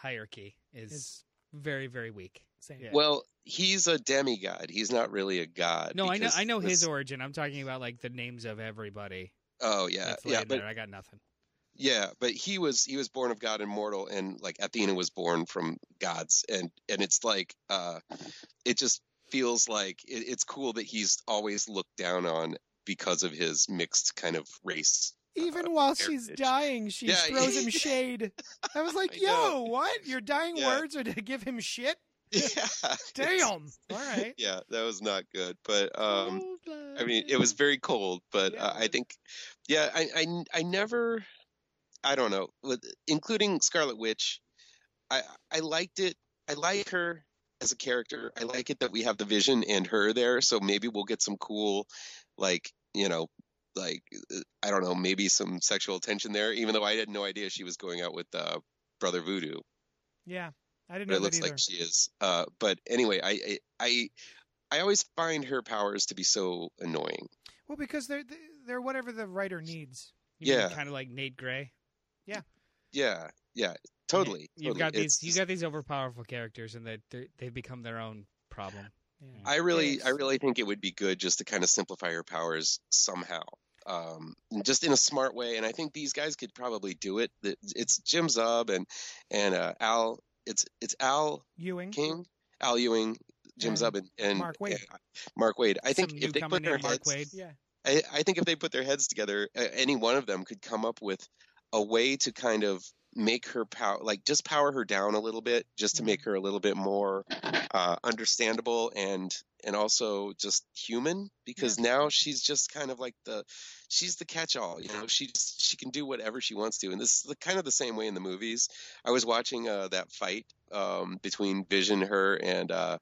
hierarchy is Is- very very weak. Same. Yeah. Well, he's a demigod. He's not really a god. No, I know I know his origin. I'm talking about like the names of everybody. Oh yeah, yeah, but there. I got nothing. Yeah, but he was he was born of God immortal, and like Athena was born from gods, and and it's like uh, it just feels like it, it's cool that he's always looked down on because of his mixed kind of race. Even while she's dying, she Yeah, throws him shade. I was like, I "Yo, know. what? Your dying Yeah. words are to give him shit? Yeah, Damn! All right. Yeah, that was not good, but um, Cold I mean, it was very cold, but Yeah, uh, I think, yeah, I, I, I never, I don't know, with including Scarlet Witch, I, I liked it. I like her as a character. I like it that we have the Vision and her there, so maybe we'll get some cool, like you know, like I don't know, maybe some sexual tension there. Even though I had no idea she was going out with uh, Brother Voodoo, Yeah, I didn't but know it that looks either. like she is. Uh, but anyway, I, I, I, I always find her powers to be so annoying. Well, because they're they're whatever the writer needs. Yeah. kind of like Nate Gray. Yeah, yeah, Yeah. totally. You've totally. got these. You got these overpowerful characters, and they they've become their own problem. I really. I really think it would be good just to kind of simplify her powers somehow, um, just in a smart way. And I think these guys could probably do it. It's Jim Zub and and uh, Al. It's it's Al Ewing. King, Al Ewing, Jim And Zub, and, and Mark Waid. and Mark Waid. I think if they put their Mark heads, Wade. Yeah. I, I think if they put their heads together, any one of them could come up with a way to kind of make her power, like just power her down a little bit, just to Mhm. make her a little bit more uh, understandable and and also just human. Because now she's just kind of like the she's the catch-all. You know, she just, she can do whatever she wants to, and this is the, kind of the same way in the movies. I was watching uh, that fight um, between Vision, her, and uh,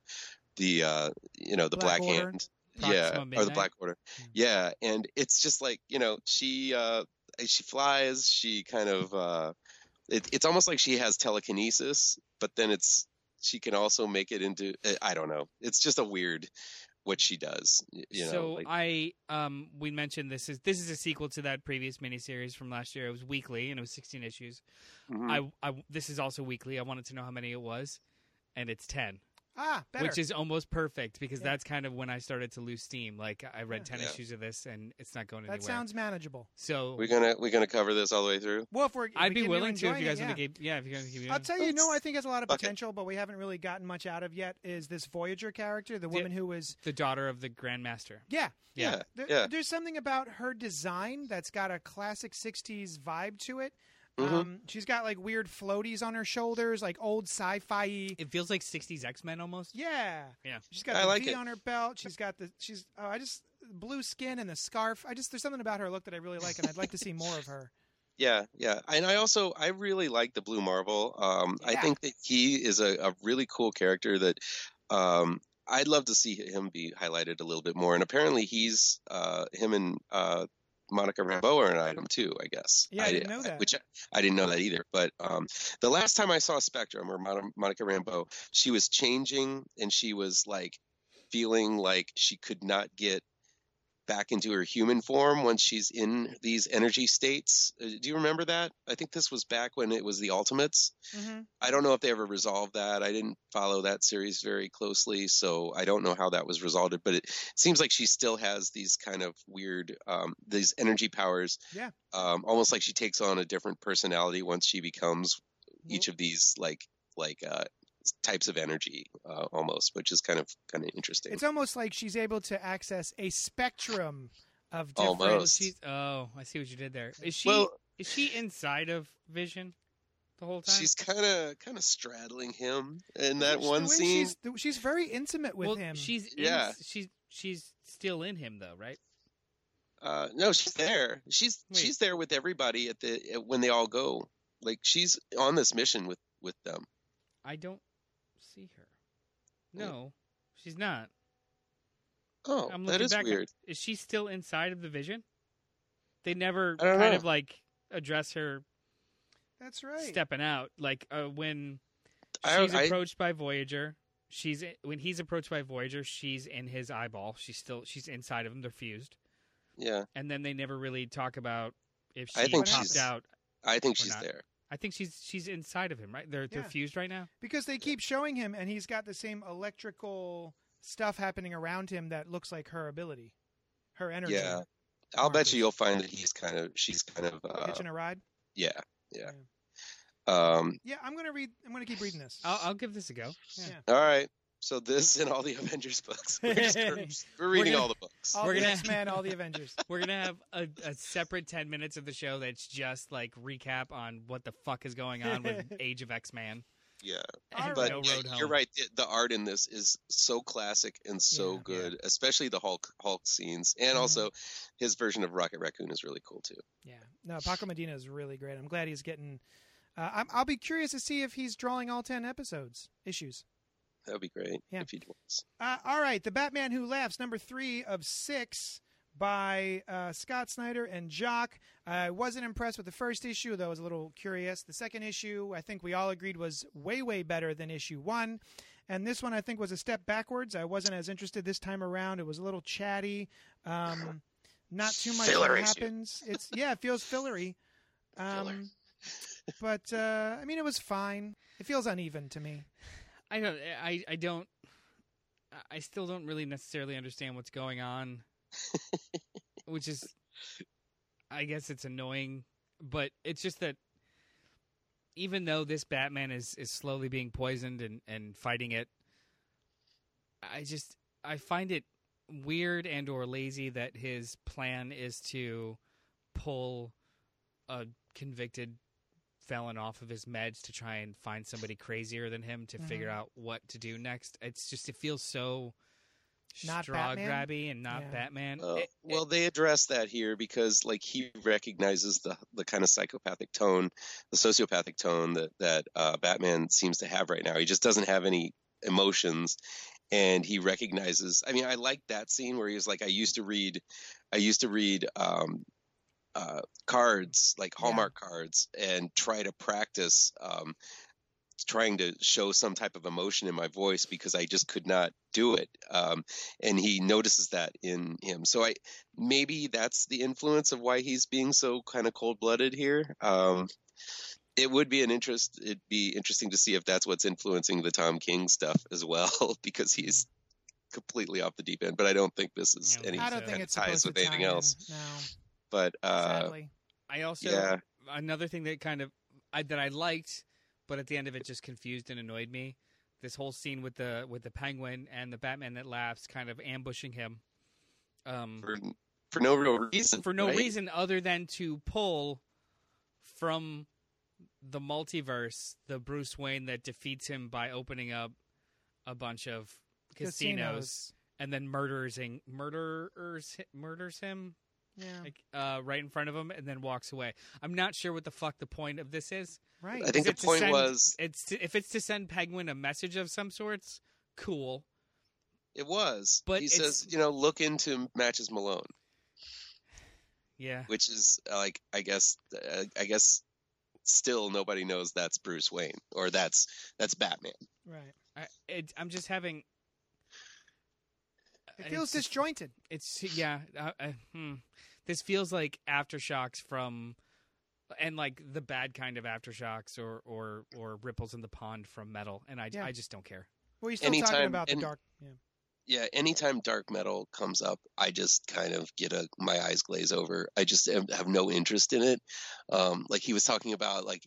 the uh, you know the Black Black, Hand. Proxima yeah, or the Black Order. Mm. Yeah, and it's just like you know she uh, she flies. She kind of uh, it, it's almost like she has telekinesis, but then it's she can also make it into uh, I don't know. It's just a weird what she does. You know, so like- I um we mentioned this is this is a sequel to that previous miniseries from last year. It was weekly and it was 16 issues. Mhm. I I this is also weekly. I wanted to know how many it was, and it's 10, Ah, better. which is almost perfect because Yeah. that's kind of when I started to lose steam. Like I read Yeah. 10 Yeah. issues of this and it's not going that anywhere. That sounds manageable. so. we're gonna we're gonna cover this all the way through. Well, if we're, I'd we be willing to if you guys it, want yeah. to keep. Yeah, if you're going to keep. I'll tell you, you know, I think has a lot of okay. potential, but we haven't really gotten much out of yet. Is this Voyager character, the The- woman who was? the daughter of the Grandmaster. Yeah, Yeah, There, yeah. There's something about her design that's got a classic '60s vibe to it. Mhm. Um, she's got like weird floaties on her shoulders, like old sci-fi. It feels like 60s X Men almost. Yeah, Yeah. She's got I the like V it. on her belt. She's got the she's oh, I just blue skin and the scarf. I just there's something about her look that I really like, and I'd like to see more of her. Yeah, yeah, and I also I really like the Blue Marvel. Um, I think that he is a, a really cool character that um, I'd love to see him be highlighted a little bit more. And apparently, he's uh, him and uh, Monica Rambeau are an item too. I guess. Yeah, I didn't know that. Which I, I didn't know that either. But um, the last time I saw Spectrum or Mon- Monica Rambeau, she was changing and she was like feeling like she could not get back into her human form once she's in these energy states. Uh, do you remember that? I think this was back when it was the Ultimates. hmm I don't know if they ever resolved that. I didn't follow that series very closely, so I don't know how that was resolved. But it seems like she still has these kind of weird, um, these energy powers. Yeah. Um, almost like she takes on a different personality once she becomes each of these like like uh, types of energy, uh, almost, which is kind of kind of interesting. It's almost like she's able to access a spectrum of different. Almost. She's oh, I see what you did there. Is she well, is she inside of Vision the whole time? she's kind of kind of straddling him in that The one scene. She's, she's very intimate with well, him. she's in- Yeah. she's she's still in him though, right? Uh, no, she's there. She's Wait. she's there with everybody at the at, when they all go. Like she's on this mission with with them. I don't see her. No, she's not. Oh, I'm that looking is back. weird. Is she still inside of the Vision? They never kind know. of like address her That's right. stepping out. Like uh, when she's I- approached by Voyager, she's when he's approached by Voyager, she's in his eyeball. She's still she's inside of him. They're fused, Yeah, and then they never really talk about if she I think popped she's- out. I think she's not. there. I think she's she's inside of him, right? They're they're Yeah. fused right now. because they keep showing him, and he's got the same electrical stuff happening around him that looks like her ability, her energy. Yeah. I'll bet you you'll find that he's kind of she's kind of uh, Hitching a ride. yeah yeah. Um. Yeah, I'm gonna read. I'm gonna keep reading this. I'll, I'll give this a go. Yeah. Yeah. All right. So this and all the Avengers books. We're, just, we're, we're reading gonna- all the books. all we're gonna- X Men, all the Avengers. We're gonna have a, a separate ten minutes of the show that's just like recap on what the fuck is going on with Age of X Man. Yeah. And But No yeah, you're right. The, the art in this is so classic and so Yeah. good, especially the Hulk Hulk scenes, and Mhm. also his version of Rocket Raccoon is really cool too. Yeah, no, Paco Medina is really great. I'm glad he's getting. Uh, I'm, I'll be curious to see if he's drawing all ten episodes issues. That would be great Yeah. if he was. Uh, all right, the Batman Who Laughs, number three of six by uh, Scott Snyder and Jock. I wasn't impressed with the first issue, though I was a little curious. The second issue, I think we all agreed, was way, way better than issue one. And this one, I think, was a step backwards. I wasn't as interested this time around. It was a little chatty. Um, not too much Filler happens. It's yeah, it feels fillery. Filler. Um, but uh, I mean, it was fine. It feels uneven to me. I don't. I I don't. I- still don't really necessarily understand what's going on, which is, I guess it's annoying, but it's just that even though this Batman is is slowly being poisoned and and fighting it, I just I find it weird and or lazy that his plan is to pull a convicted felon off of his meds to try and find somebody crazier than him to figure Mhm. out what to do next. It's just it feels so Not straw Batman? grabby and not Yeah. Batman. Well, It- well, they address that here because, like, he recognizes the the kind of psychopathic tone, the sociopathic tone that that uh, Batman seems to have right now. He just doesn't have any emotions, and he recognizes. I mean, I like that scene where he was like, "I used to read, I used to read um, uh, cards, like Hallmark cards, and try to practice." Um, trying to show some type of emotion in my voice because I just could not do it. Um, and he notices that in him. So I maybe that's the influence of why he's being so kind of cold blooded here. Um, it would be an interest. It'd be interesting to see if that's what's influencing the Tom King stuff as well, because he's completely off the deep end. But I don't think this is Yeah, any I don't think kind of it's ties with anything tie in, else. No, But uh, sadly. I also yeah, another thing that kind of I, that I liked, but at the end of it just confused and annoyed me. This whole scene with the with the penguin and the Batman that laughs, kind of ambushing him. Um, for for no real reason. for no right? reason other than to pull from the multiverse the Bruce Wayne that defeats him by opening up a bunch of casinos, Casinos. and then murders murderers murders him Yeah, like uh, right in front of him and then walks away. I'm not sure what the fuck the point of this is. right. I think Is the to point send- was It's to, if it's to send Penguin a message of some sorts, cool. it was. But he says, you know, look into Matches Malone. Yeah. which is like I guess uh, I guess still nobody knows that's Bruce Wayne or that's that's Batman. right. I, it, I'm just having. It feels it's disjointed. It's yeah. Uh, uh, hmm. This feels like aftershocks from, and like the bad kind of aftershocks or or or ripples in the pond from metal, and I Yeah. I just don't care. Well, you're still talking about the and- dark. Yeah. Yeah, anytime dark metal comes up, I just kind of get a my eyes glaze over. I just have, have no interest in it. Um, like he was talking about, like,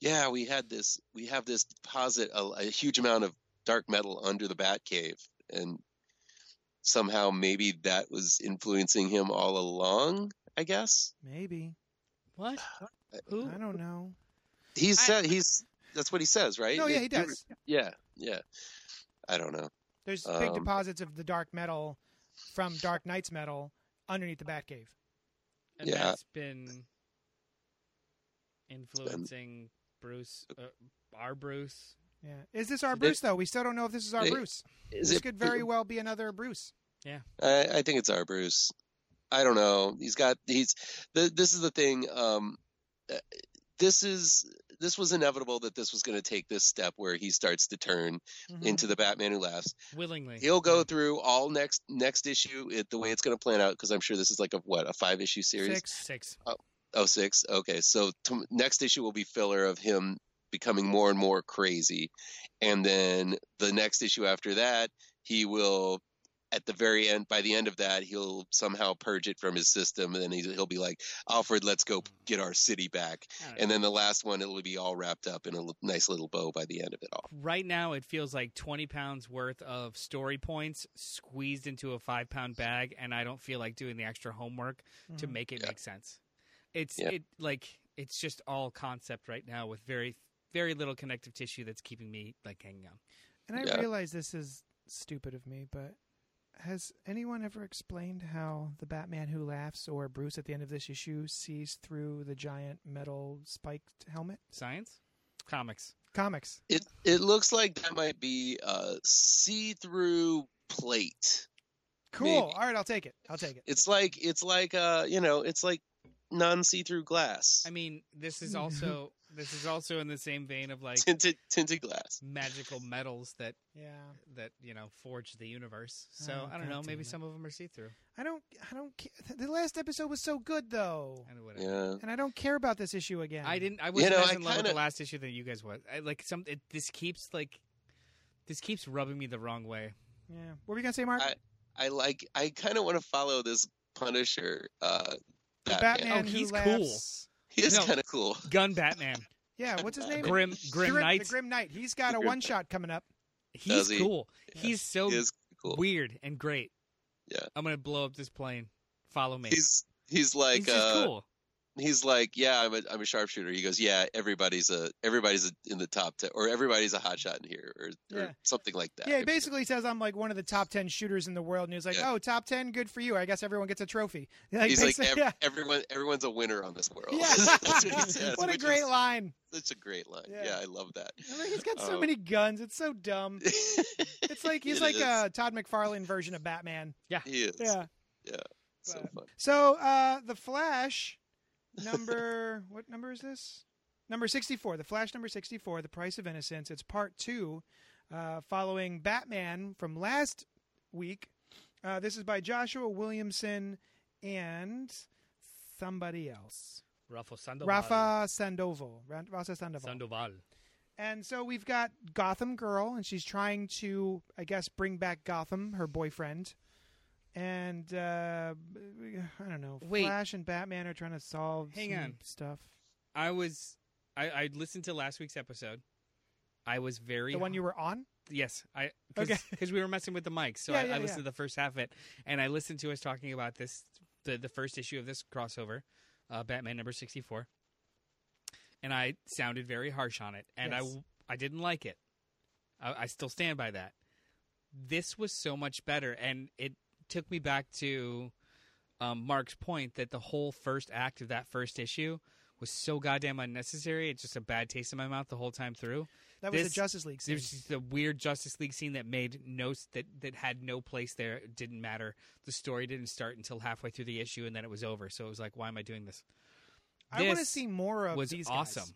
yeah, we had this, we have this deposit, a, a huge amount of dark metal under the Batcave, and somehow maybe that was influencing him all along. I guess Maybe. What? Who? I don't know. he said he's that's what he says, right? No, yeah, he does. Yeah, yeah. I don't know. There's big Um, deposits of the dark metal from Dark Knight's metal underneath the Batcave. And Yeah. that's been influencing Bruce, uh, our Bruce. Yeah. Is this our They- Bruce though? We still don't know if this is our They- Bruce. Is this it could very well be another Bruce. I, I think it's our Bruce. I don't know. He's got he's. The, this is the thing. Um, uh, this is this was inevitable that this was going to take this step where he starts to turn Mhm. into the Batman who laughs. Willingly, He'll go through all next next issue it, the way it's going to plan out because I'm sure this is like a what a five issue series. Six. six. Oh, six. Okay, so t- next issue will be filler of him becoming more and more crazy, and then the next issue after that, he will, at the very end, by the end of that, he'll somehow purge it from his system, and then he- he'll be like, "Alfred, let's go get our city back." I. And then the last one, it'll be all wrapped up in a nice little bow by the end of it all. right now it feels like 20 pounds worth of story points squeezed into a five pound bag and i don't feel like doing the extra homework to Mhm. make it Yeah. make sense it's Yeah. it like it's just all concept right now with very very little connective tissue that's keeping me like hanging on And I Yeah. realize this is stupid of me, but has anyone ever explained how the Batman who laughs or Bruce at the end of this issue sees through the giant metal spiked helmet? science comics Comics. It it looks like that might be a see-through plate. Cool. Maybe. All right, I'll take it. I'll take it. It's like it's like uh you know it's like non-see-through glass. i mean this is also this is also in the same vein of like tinted tinted glass. magical metals that Yeah. that you know forge the universe so Oh, i don't know maybe it. some of them are see-through I don't. I don't. Care. The last episode was so good though, and whatever Yeah. and I don't care about this issue again. I didn't. I wasn't know, as I in love with kinda- the last issue than you guys was. I, like some. It, this keeps like, this keeps rubbing me the wrong way. Yeah. What were you gonna say, Mark? I- I like. I kind of want to follow this Punisher. Uh, the Batman. Batman Oh, who he's laughs. Cool. He is No. kind of cool. Gun Batman. Yeah. What's his name? Grim Grim Grim, Knight. The Grim Knight. He's got a one shot coming up. He's he? cool. Yeah. He's so He cool. weird and great. Yeah. I'm gonna blow up this plane. Follow me. He's he's like He's just uh, cool. He's like yeah I'm a I'm a sharpshooter. He goes yeah everybody's a everybody's in the top ten or everybody's a hotshot in here or, or something like that. Yeah, he basically says I'm like one of the top ten shooters in the world, and he's like, Yeah. "Oh, top ten, good for you. I guess everyone gets a trophy." Like, He's like ev- yeah, everyone everyone's a winner on this world. yeah. What says, what a great is line. Such a great line. Yeah. Yeah, I love that. I'm like, he's got so Um, many guns. It's so dumb. It's like he's It like is. a Todd McFarlane version of Batman. Yeah, he is. Yeah. So but- fun. So, uh, the Flash, number what number is this? Number sixty-four. The Flash, number sixty-four. The Price of Innocence. It's part two, uh, following Batman from last week. Uh, this is by Joshua Williamson and somebody else. Rafa Sandoval. Rafa Sandoval. Rafa Sandoval. Sandoval. And so we've got Gotham Girl, and she's trying to, I guess, bring back Gotham, her boyfriend. And uh, I don't know. Wait. Flash and Batman are trying to solve Hang some on. stuff. I was I, I listened to last week's episode. I was very The one you were on? Yes, I Okay. because we were messing with the mics, so Yeah, I, yeah, I listened yeah. to the first half of it, and I listened to us talking about this the the first issue of this crossover, uh, Batman number sixty four, and I sounded very harsh on it, and Yes. I I didn't like it. I, I still stand by that. This was so much better, and it took me back to um, Mark's point that the whole first act of that first issue was so goddamn unnecessary. It's just a bad taste in my mouth the whole time through. That was This- the Justice League scene. There's just a weird Justice League scene that made no that that had no place there. It didn't matter. The story didn't start until halfway through the issue, and then it was over. So it was like, why am I doing this? I want to see more of was these guys. awesome.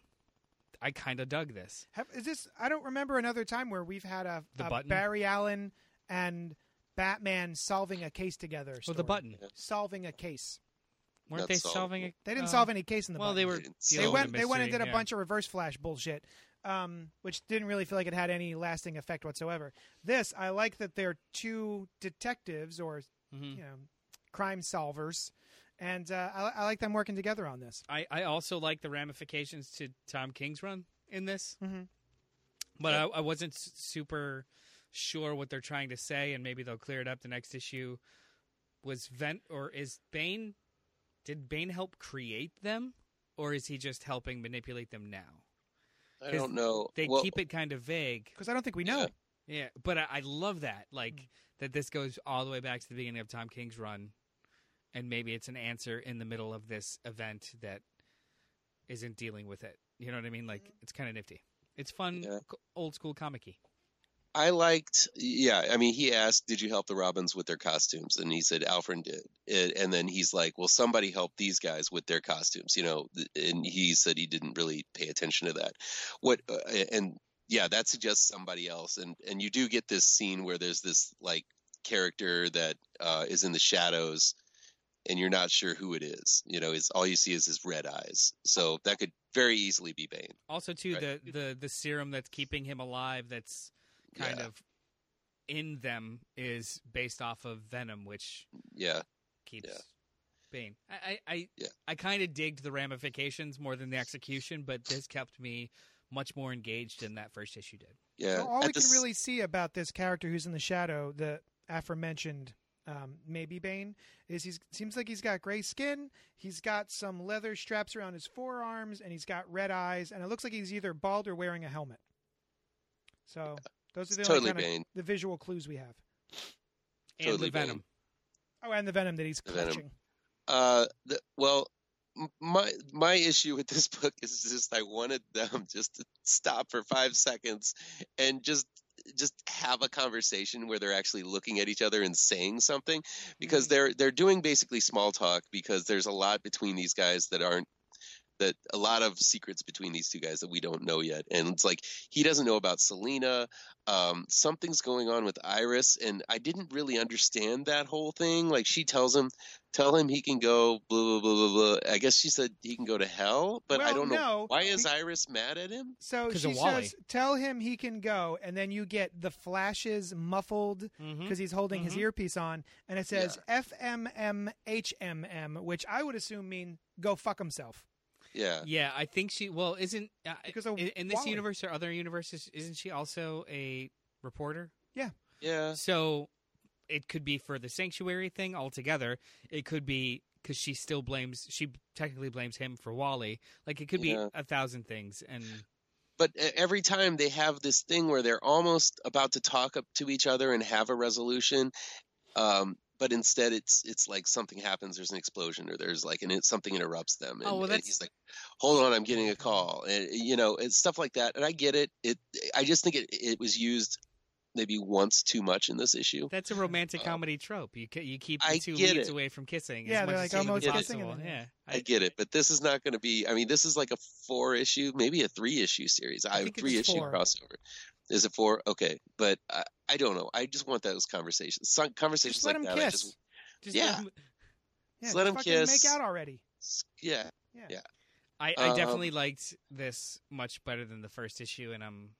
I kind of dug this. Have, is this? I don't remember another time where we've had a, The a? Barry Allen and Batman solving a case together. Well, the button solving a case. weren't Not they solved. solving it? They didn't uh, solve any case in the Well, button. they were. They they went the they went and did a yeah. bunch of reverse flash bullshit um, which didn't really feel like it had any lasting effect whatsoever this i like that they're two detectives or Mhm. you know crime solvers and uh, I, I like them working together on this I I also like the ramifications to Tom King's run in this, Mhm. but I, I wasn't super sure what they're trying to say, and maybe they'll clear it up the next issue. Was Vent or is Bane? Did Bane help create them, or is he just helping manipulate them now? I don't know. They Well, keep it kind of vague. because i don't think we know Yeah. Yeah, but I, I love that. Like Mm. that this goes all the way back to the beginning of Tom King's run, and maybe it's an answer in the middle of this event that isn't dealing with it. You know what I mean? Like it's kind of nifty. It's fun, Yeah. old school comic-y. I liked, yeah. I mean, he asked, "Did you help the Robins with their costumes?" And he said, "Alfred did." And then he's like, "Well, somebody helped these guys with their costumes," you know. And he said he didn't really pay attention to that. What uh, and yeah, that suggests somebody else. And and you do get this scene where there's this like character that uh, is in the shadows, and you're not sure who it is. You know, it's all you see is his red eyes. So that could very easily be Bane. Also, too, Right. the, the the serum that's keeping him alive, that's kind Yeah. of in them, is based off of Venom, which Yeah. keeps Yeah. Bane. I I I, Yeah. I kind of digged the ramifications more than the execution, but this kept me much more engaged than that first issue did. Yeah. so all At we the can really see about this character who's in the shadow the aforementioned um, maybe Bane is he seems like he's got gray skin. He's got some leather straps around his forearms, and he's got red eyes, and it looks like he's either bald or wearing a helmet. So those are the it's only totally kind of the visual clues we have. And Totally the Venom. Oh, and the venom that he's The venom. clutching. Uh, the, well, my my issue with this book is just I wanted them just to stop for five seconds and just just have a conversation where they're actually looking at each other and saying something because they're they're doing basically small talk because there's a lot between these guys that aren't that a lot of secrets between these two guys that we don't know yet. And it's like he doesn't know about Selina. Um, something's going on with Iris, and I didn't really understand that whole thing. Like she tells him, tell him he can go blah blah blah blah blah. I guess she said he can go to hell, but I don't know why is be- Iris mad at him. So she says, "Tell him he can go," and then you get the flashes muffled because he's holding his Mhm. earpiece on, and it says FMMHMM, which I would assume mean go fuck himself. Yeah, Yeah, I think she. Well, isn't uh, Because in, in this Wally. universe or other universes? Isn't she also a reporter? yeah, Yeah. So it could be for the sanctuary thing altogether. It could be because she still blames. She technically blames him for Wally. Like it could Yeah. be a thousand things. And but every time they have this thing where they're almost about to talk up to each other and have a resolution um, but instead it's it's like something happens there's an explosion or there's like an something interrupts them and, Oh, well, and that's- he's like hold on i'm getting a call and you know it's stuff like that and i get it it i just think it it was used maybe once too much in this issue that's a romantic Um, comedy trope. You you keep the two leads it. away from kissing. Yeah, as they're much like as humanly almost kissing then- Yeah, I get it, but this is not going to be. I mean, this is like a four issue, maybe a three issue series. I, think it's three issue four. crossover. Is it four? Okay, but I, I don't know. I just want those conversations. Some conversations Just let like him that. I kiss. just Just Yeah. let him- Yeah, Just let just him kiss. Make out already. yeah. yeah I, I Um, definitely liked this much better than the first issue, and I'm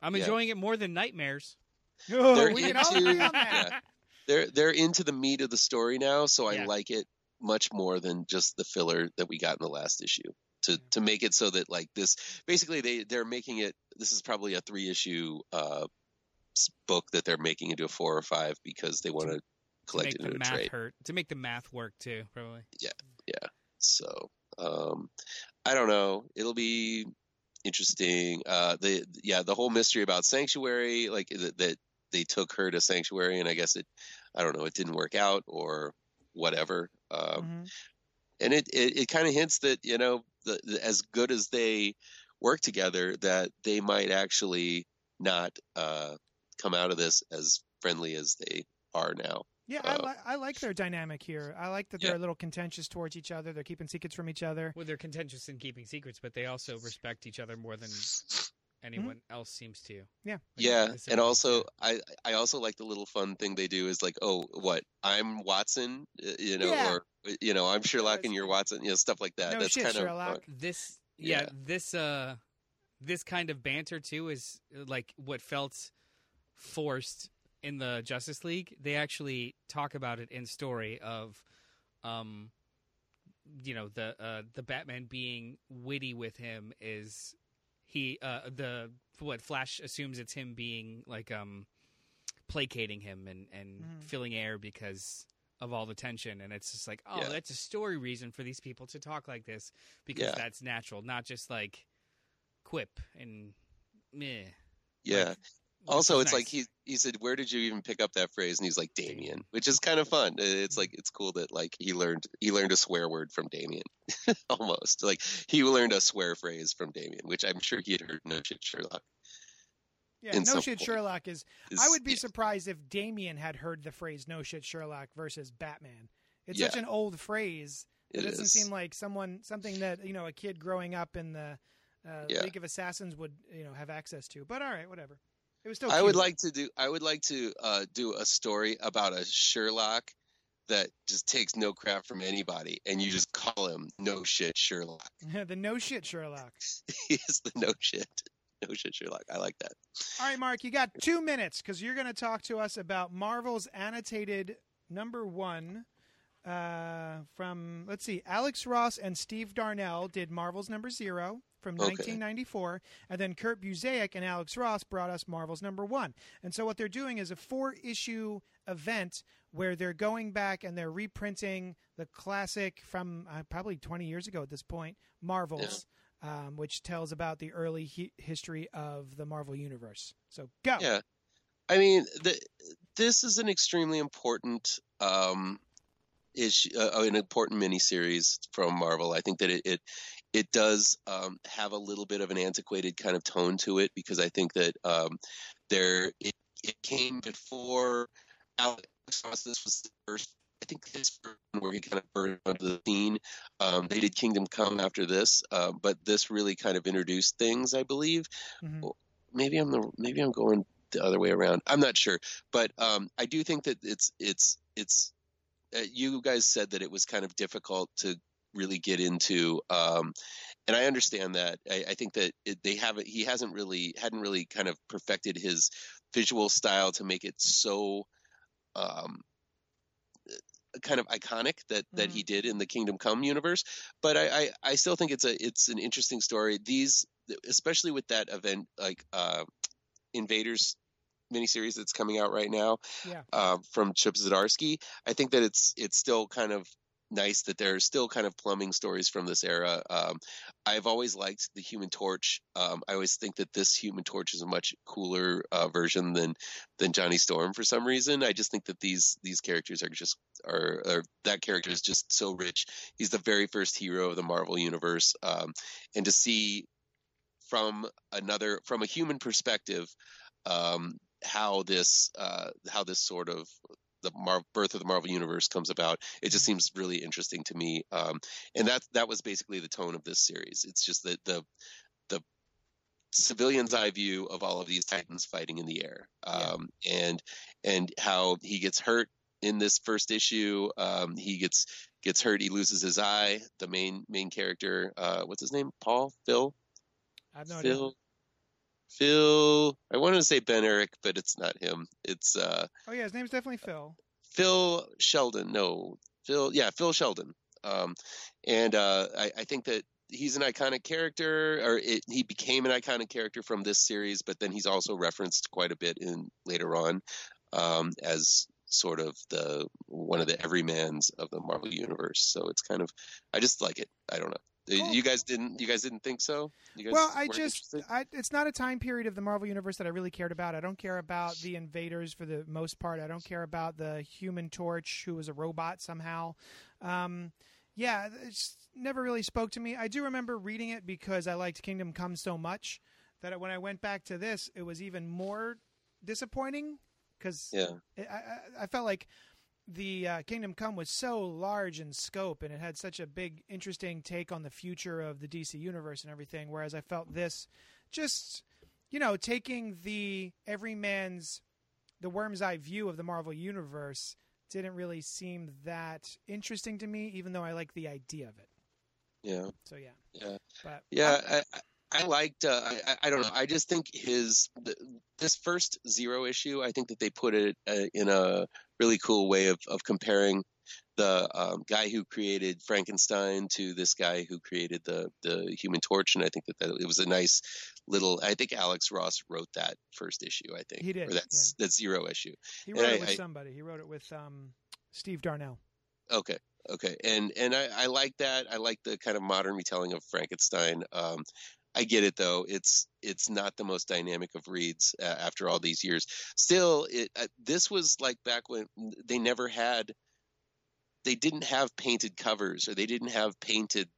I'm Yeah. enjoying it more than Nightmares. Oh, They're we can all into- agree on that. yeah. They're they're into the meat of the story now, so I like it much more than just the filler that we got in the last issue. To to make it so that like this, basically they they're making it. This is probably a three issue uh, book that they're making into a four or five because they want to collect make it the into a math trade. hurt, to make the math work too, probably. Yeah yeah so um, I don't know. It'll be interesting. Uh, the yeah, the whole mystery about Sanctuary, like that, that they took her to Sanctuary, and I guess it, I don't know, it didn't work out or whatever. Um, Mhm. and it it, it kind of hints that you know, the, the, as good as they work together, that they might actually not uh, come out of this as friendly as they are now. Yeah, I, Uh, li- I like their dynamic here. I like that Yeah. they're a little contentious towards each other. They're keeping secrets from each other. Well, they're contentious in keeping secrets, but they also respect each other more than anyone else seems to. Mm-hmm. Yeah. Like, Yeah, and also. I I also like the little fun thing they do is like, oh, what I'm Watson, you know, Yeah. or you know, I'm Sherlock that's and you're. Watson, you know, stuff like that. No That's shit, kind of Sherlock. fun. this yeah, Yeah. this uh this kind of banter too is like what felt forced in the Justice League. They actually talk about it in story of um you know the uh the Batman being witty with him is he uh the what Flash assumes it's him being like um placating him and and Mhm. filling air because of all the tension and it's just like oh Yeah. that's a story reason for these people to talk like this because Yeah. that's natural not just like quip and meh Yeah. Like, also, it's is like he he said, "Where did you even pick up that phrase?" And he's like, "Damian," which is kind of fun. It's like it's cool that like he learned he learned a swear word from Damian, almost like he learned a swear phrase from Damian, which I'm sure he had heard no shit Sherlock. Yeah, no shit point. Sherlock is. is- I would be yeah. surprised if Damian had heard the phrase "no shit Sherlock" versus Batman. It's Yeah. such an old phrase. It, It doesn't is. seem like someone something that you know a kid growing up in the uh, Yeah. League of Assassins would you know have access to. But all right, whatever. It was still. I would like to do. I would like to uh, do a story about a Sherlock that just takes no crap from anybody, and you just call him No Shit Sherlock. the no shit Sherlock. he is the No Shit, No Shit Sherlock. I like that. All right, Mark, you got two minutes because you're going to talk to us about Marvel's annotated number one uh, from, let's see, Alex Ross and Steve Darnell did Marvel's number zero from Okay. 1994. And then Kurt Busiek and Alex Ross brought us Marvel's number one. And so what they're doing is a four issue event where they're going back and they're reprinting the classic from uh, probably 20 years ago at this point, Marvel's. Um, which tells about the early hi- history of the Marvel Universe. So go. Yeah, I mean, the, this is an extremely important um, issue, uh, an important miniseries from Marvel. I think that it it, it does um, have a little bit of an antiquated kind of tone to it because I think that um, there it, it came before Alex Ross. This was the first I think this where he kind of burned onto the scene. Um, they did Kingdom Come after this, uh, but this really kind of introduced things, I believe. Mhm. Maybe I'm the maybe I'm going the other way around. I'm not sure, but um, I do think that it's it's it's. Uh, you guys said that it was kind of difficult to really get into, um, and I understand that. I, I think that it, they haven't. He hasn't really hadn't really kind of perfected his visual style to make it so. Um, kind of iconic that that he did in the Kingdom Come universe, but I, I I still think it's a it's an interesting story. These especially with that event like uh, Invaders miniseries that's coming out right now Yeah. uh, from Chip Zdarsky. I think that it's it's still kind of nice that there's still kind of plumbing stories from this era. Um, I've always liked the Human Torch. Um, I always think that this Human Torch is a much cooler uh, version than than Johnny Storm for some reason. I just think that these these characters are just are, are that character is just so rich. He's the very first hero of the Marvel universe, um, and to see from another from a human perspective um, how this uh, how this sort of the Mar- birth of the Marvel universe comes about. It just seems really interesting to me, um, and that that was basically the tone of this series. It's just that the the civilian's eye view of all of these titans fighting in the air, um, and and how he gets hurt in this first issue. Um, he gets gets hurt. He loses his eye. The main main character, uh, what's his name? Paul, Phil, I have no idea. Phil. I wanted to say Ben Urich, but it's not him. It's uh, Oh yeah, his name's definitely Phil. Phil Sheldon. No, Phil. Yeah, Phil Sheldon. Um, and uh, I, I think that he's an iconic character, or it, he became an iconic character from this series. But then he's also referenced quite a bit in later on um, as sort of the one of the everymans of the Marvel universe. So it's kind of, I just like it. I don't know. Cool. You guys didn't. You guys didn't think so. You guys Well, I just. I, it's not a time period of the Marvel universe that I really cared about. I don't care about the invaders for the most part. I don't care about the Human Torch, who was a robot somehow. Um, yeah, it never really spoke to me. I do remember reading it because I liked Kingdom Come so much that when I went back to this, it was even more disappointing because yeah. I, I, I felt like the uh, Kingdom Come was so large in scope and it had such a big, interesting take on the future of the DC universe and everything. Whereas I felt this just, you know, taking the everyman's, the worm's eye view of the Marvel universe didn't really seem that interesting to me, even though I like the idea of it. Yeah. So yeah, Yeah. but Yeah, I, I- I liked. Uh, I, I- don't know. I just think his th- this first zero issue. I think that they put it uh, in a really cool way of of comparing the um, guy who created Frankenstein to this guy who created the the Human Torch, and I think that, that it was a nice little. I think Alex Ross wrote that first issue. I think He did, or that's that zero issue. he And wrote I- it with I- somebody. He wrote it with um, Steve Darnell. Okay. Okay. And and I, I like that. I like the kind of modern retelling of Frankenstein. Um, I get it though. It's it's not the most dynamic of reads uh, after all these years. Still, it uh, this was like back when they never had. They didn't have painted covers, or they didn't have painted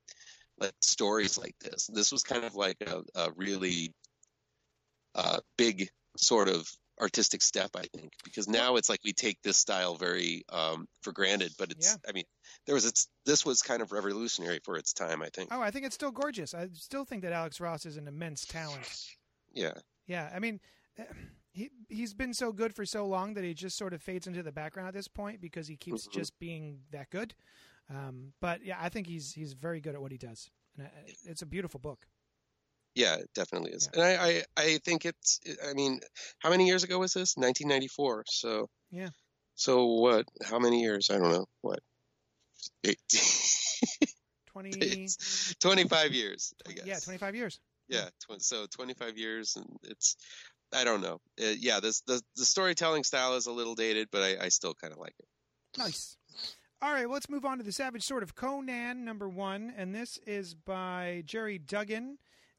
like stories like this. This was kind of like a, a really uh, big sort of artistic step, I think, because now it's like we take this style very um, for granted. But it's, Yeah. I mean, there was it's this was kind of revolutionary for its time, I think. Oh, I think it's still gorgeous. I still think that Alex Ross is an immense talent. Yeah, Yeah, I mean, he he's been so good for so long that he just sort of fades into the background at this point because he keeps Mhm. just being that good. Um, but yeah, I think he's he's very good at what he does, and I, it's a beautiful book. yeah, it definitely is. And I, I, I think it's. I mean, how many years ago was this? 1994. So Yeah. So what? How many years? I don't know. What? Eight, Twenty, it's 25 years. I 20 guess. yeah, twenty five years. yeah tw- so 25 years and it's i don't know uh, yeah this the, the storytelling style is a little dated but i, I still kind of like it Nice. All right, well, let's move on to the Savage Sword of Conan, number one, and this is by Gerry Duggan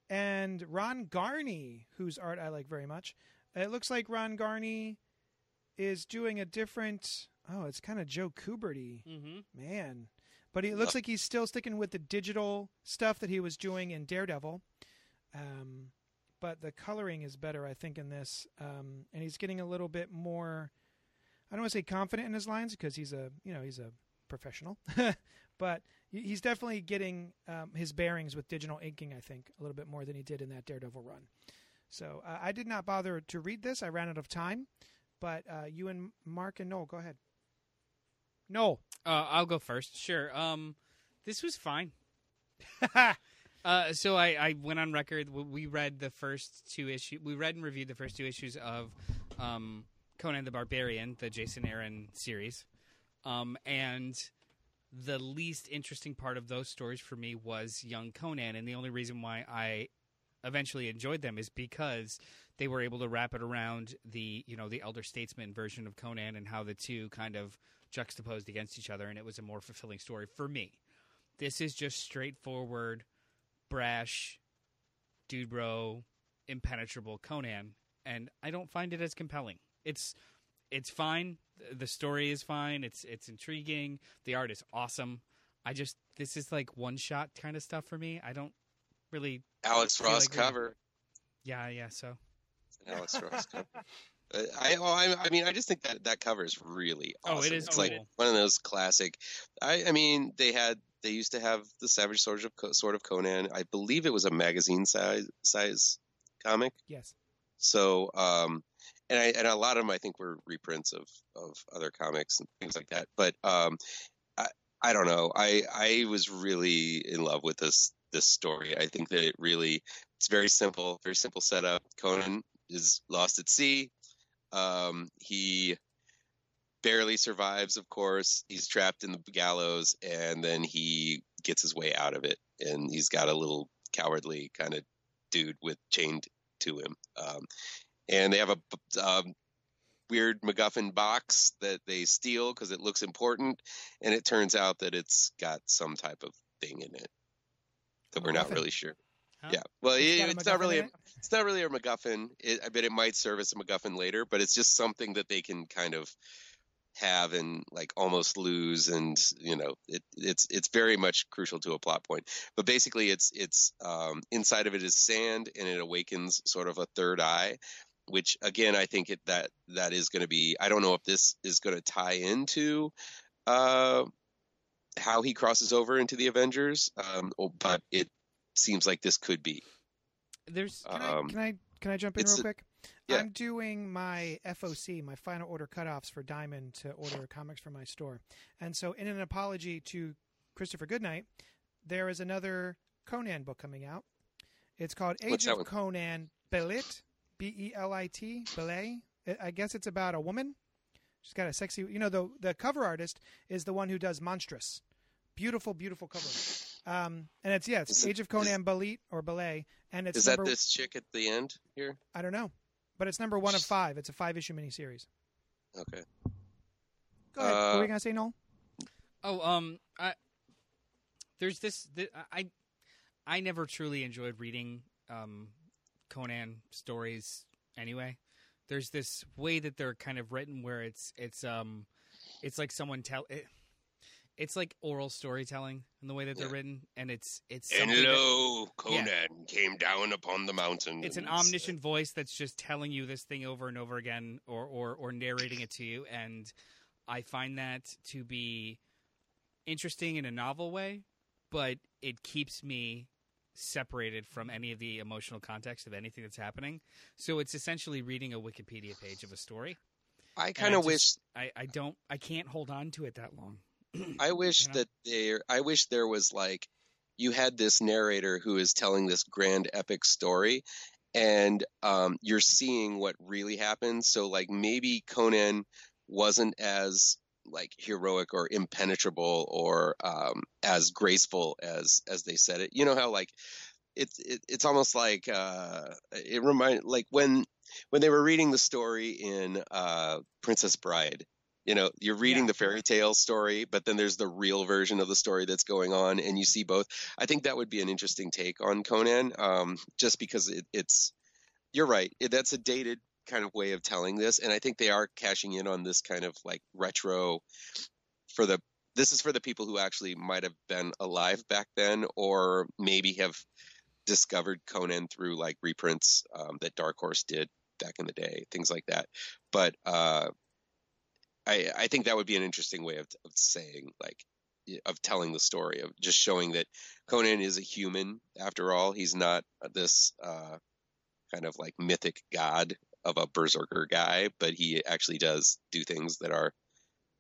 and Ron Garney, whose art I like very much. It looks like Ron Garney is doing a different. Oh, it's kind of Joe Kuberty, Mm-hmm. man. But he it looks like he's still sticking with the digital stuff that he was doing in Daredevil. Um, but the coloring is better, I think, in this. Um, and he's getting a little bit more. I don't want to say confident in his lines because he's a you know he's a professional, but he's definitely getting um, his bearings with digital inking. I think a little bit more than he did in that Daredevil run. So uh, I did not bother to read this. I ran out of time. But uh, you and Mark and Noel, go ahead. Noel. Uh, I'll go first. Sure. Um, this was fine. Uh, so I, I went on record. We read the first two issues. We read and reviewed the first two issues of um, Conan the Barbarian, the Jason Aaron series, um, and the least interesting part of those stories for me was young Conan, and the only reason why I eventually enjoyed them is because they were able to wrap it around the you know the elder statesman version of Conan and how the two kind of juxtaposed against each other, and it was a more fulfilling story for me. This is just straightforward, brash, dude bro, impenetrable Conan, and I don't find it as compelling. It's it's fine. The story is fine. It's it's intriguing. The art is awesome. I just this is like one shot kind of stuff for me. I don't really. Alex Ross like cover. Yeah, yeah. So Alex Ross cover. I, oh, I, I mean, I just think that that cover is really Oh, it awesome. is It's like one of those classic. I, I mean, they had they used to have the Savage Sword of Sword of Conan. I believe it was a magazine size size comic. Yes. So, um, and I and a lot of them I think were reprints of of other comics and things like that. But um, I I don't know. I I was really in love with this this story. I think that it really it's very simple, very simple setup. Conan is lost at sea. Um, he barely survives, of course. He's trapped in the gallows, and then he gets his way out of it. And he's got a little cowardly kind of dude with chained to him. Um, and they have a um, weird MacGuffin box that they steal because it looks important, and it turns out that it's got some type of thing in it that we're not really sure. Huh? Yeah, well, It's it- it's not really. A, it? it's not really a MacGuffin. It, I bet it might serve as a MacGuffin later, but it's just something that they can kind of have and like almost lose, and you know, it, it's it's very much crucial to a plot point. But basically, it's it's um, inside of it is sand, and it awakens sort of a third eye, which again, I think it that that is going to be. I don't know if this is going to tie into. Uh, how he crosses over into the Avengers, um, oh, but it seems like this could be. there's Can, Um, I, can I can I jump in real quick? yeah. I'm doing my FOC, my final order cutoffs for Diamond to order comics from my store, and so in an apology to Christopher Goodnight, there is another Conan book coming out. It's called Age of? Conan Belit, B E L I T, Belay. I- I guess it's about a woman. She's got a sexy. You know, the the cover artist is the one who does Monstress. Beautiful, beautiful cover. Um, and it's yeah, it's Is it- Age of Conan Belit or Belay, and it's Is that this chick at the end here? I don't know, but it's number one of five. It's a five issue miniseries. Okay. Go ahead. what were Uh, you gonna say, Noel? Oh, um, I there's this. th I I never truly enjoyed reading um Conan stories. Anyway, there's this way that they're kind of written where it's it's um it's like someone tell it. It's like oral storytelling in the way that they're Yeah. written, and it's it's And that- lo, Conan came down upon the mountain. it's an omniscient voice that's just telling you this thing over and over again or, or or narrating it to you and i find that to be interesting in a novel way but it keeps me separated from any of the emotional context of anything that's happening so it's essentially reading a wikipedia page of a story I kind of wish. I, I don't i can't hold on to it that long I wish you know? that there. I wish there was like, you had this narrator who is telling this grand epic story, and um, you're seeing what really happened. So like maybe Conan wasn't as like heroic or impenetrable or um, as graceful as as they said it. You know how like it's it, it's almost like uh, it remind like when when they were reading the story in uh, Princess Bride. You know, you're reading Yeah. the fairy tale story, but then there's the real version of the story that's going on, and you see both. I think that would be an interesting take on Conan, um, just because it, it's. You're right. It, that's a dated kind of way of telling this, and I think they are cashing in on this kind of like retro. For the this is for the people who actually might have been alive back then, or maybe have discovered Conan through like reprints um, that Dark Horse did back in the day, things like that. But uh, I I think that would be an interesting way of of saying like of telling the story of just showing that Conan is a human after all. He's not this uh, kind of like mythic god of a berserker guy, but he actually does do things that are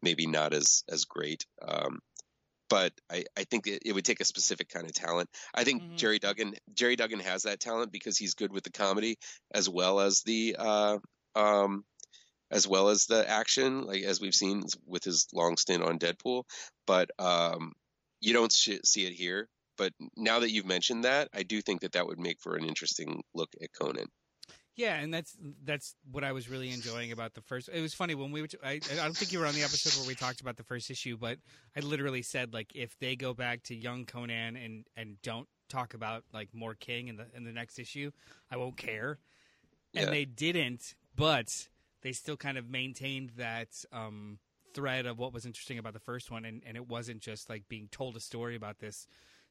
maybe not as as great. Um, but I, I think it, it, would take a specific kind of talent. I think mm-hmm. Gerry Duggan Gerry Duggan has that talent because he's good with the comedy as well as the uh, um, as well as the action, like as we've seen with his long stint on Deadpool. But um, you don't sh- see it here. But now that you've mentioned that, I do think that that would make for an interesting look at Conan. Yeah, and that's that's what I was really enjoying about the first. It was funny when we. Were, I I don't think you were on the episode where we talked about the first issue, but I literally said like if they go back to young Conan and and don't talk about like more King in the in the next issue, I won't care. And yeah. they didn't, but they still kind of maintained that um, thread of what was interesting about the first one, and, and it wasn't just like being told a story about this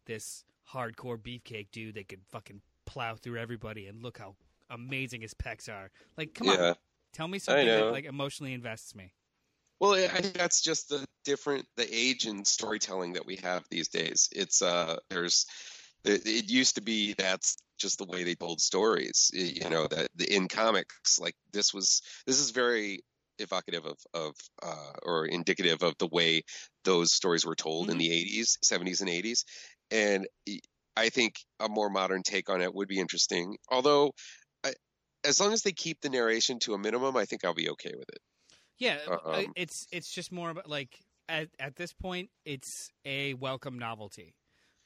this hardcore beefcake dude that could fucking plow through everybody and look how amazing his pecs are. Like, come yeah. on, tell me something that like emotionally invests me. Well, I think that's just the different the age and storytelling that we have these days. It's uh, there's it used to be that's just the way they told stories. You know that in comics, like this was this is very evocative of of uh, or indicative of the way those stories were told mm-hmm. in the 80s, 70s, and 80s. And I think a more modern take on it would be interesting. Although, I, as long as they keep the narration to a minimum, I think I'll be okay with it. Yeah, um, it's it's just more about like at at this point, it's a welcome novelty.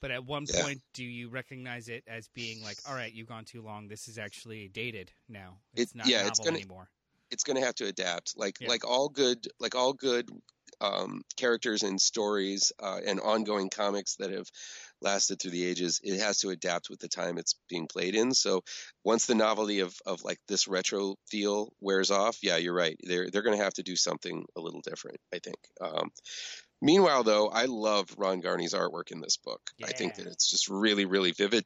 But at one yeah. point, do you recognize it as being like, all right, you've gone too long. This is actually dated now. It's it, not yeah, novel it's gonna, anymore. It's going to have to adapt. Like yeah. like all good like all good um, characters and stories uh, and ongoing comics that have lasted through the ages, it has to adapt with the time it's being played in. So once the novelty of, of like this retro feel wears off, yeah, you're right. They're they're going to have to do something a little different. I think. Um, Meanwhile, though, I love Ron Garney's artwork in this book. Yeah. I think that it's just really, really vivid,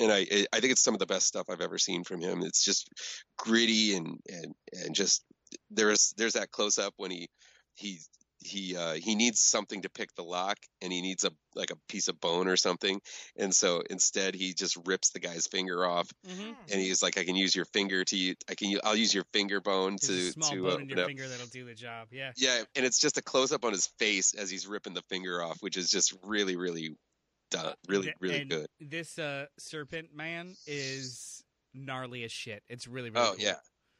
and I I think it's some of the best stuff I've ever seen from him. It's just gritty and and and just there's there's that close up when he he he uh, he needs something to pick the lock and he needs a like a piece of bone or something and so instead he just rips the guy's finger off mm-hmm. and he's like i can use your finger to i can i'll use your finger bone There's to small to bone in your finger that'll do the job yeah. Yeah and it's just a close up on his face as he's ripping the finger off which is just really really done really really and good. this uh serpent man is gnarly as shit. It's really really oh cool. yeah.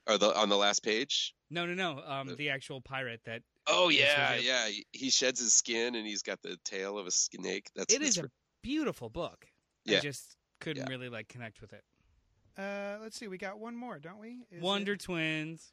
Or the on the last page? No no no um the, the actual pirate that Oh yeah, yeah. He sheds his skin and he's got the tail of a snake. That's it that's is a beautiful book. Yeah. I just couldn't yeah. really like connect with it. Uh, let's see. We got one more, don't we? Is Wonder it... Twins.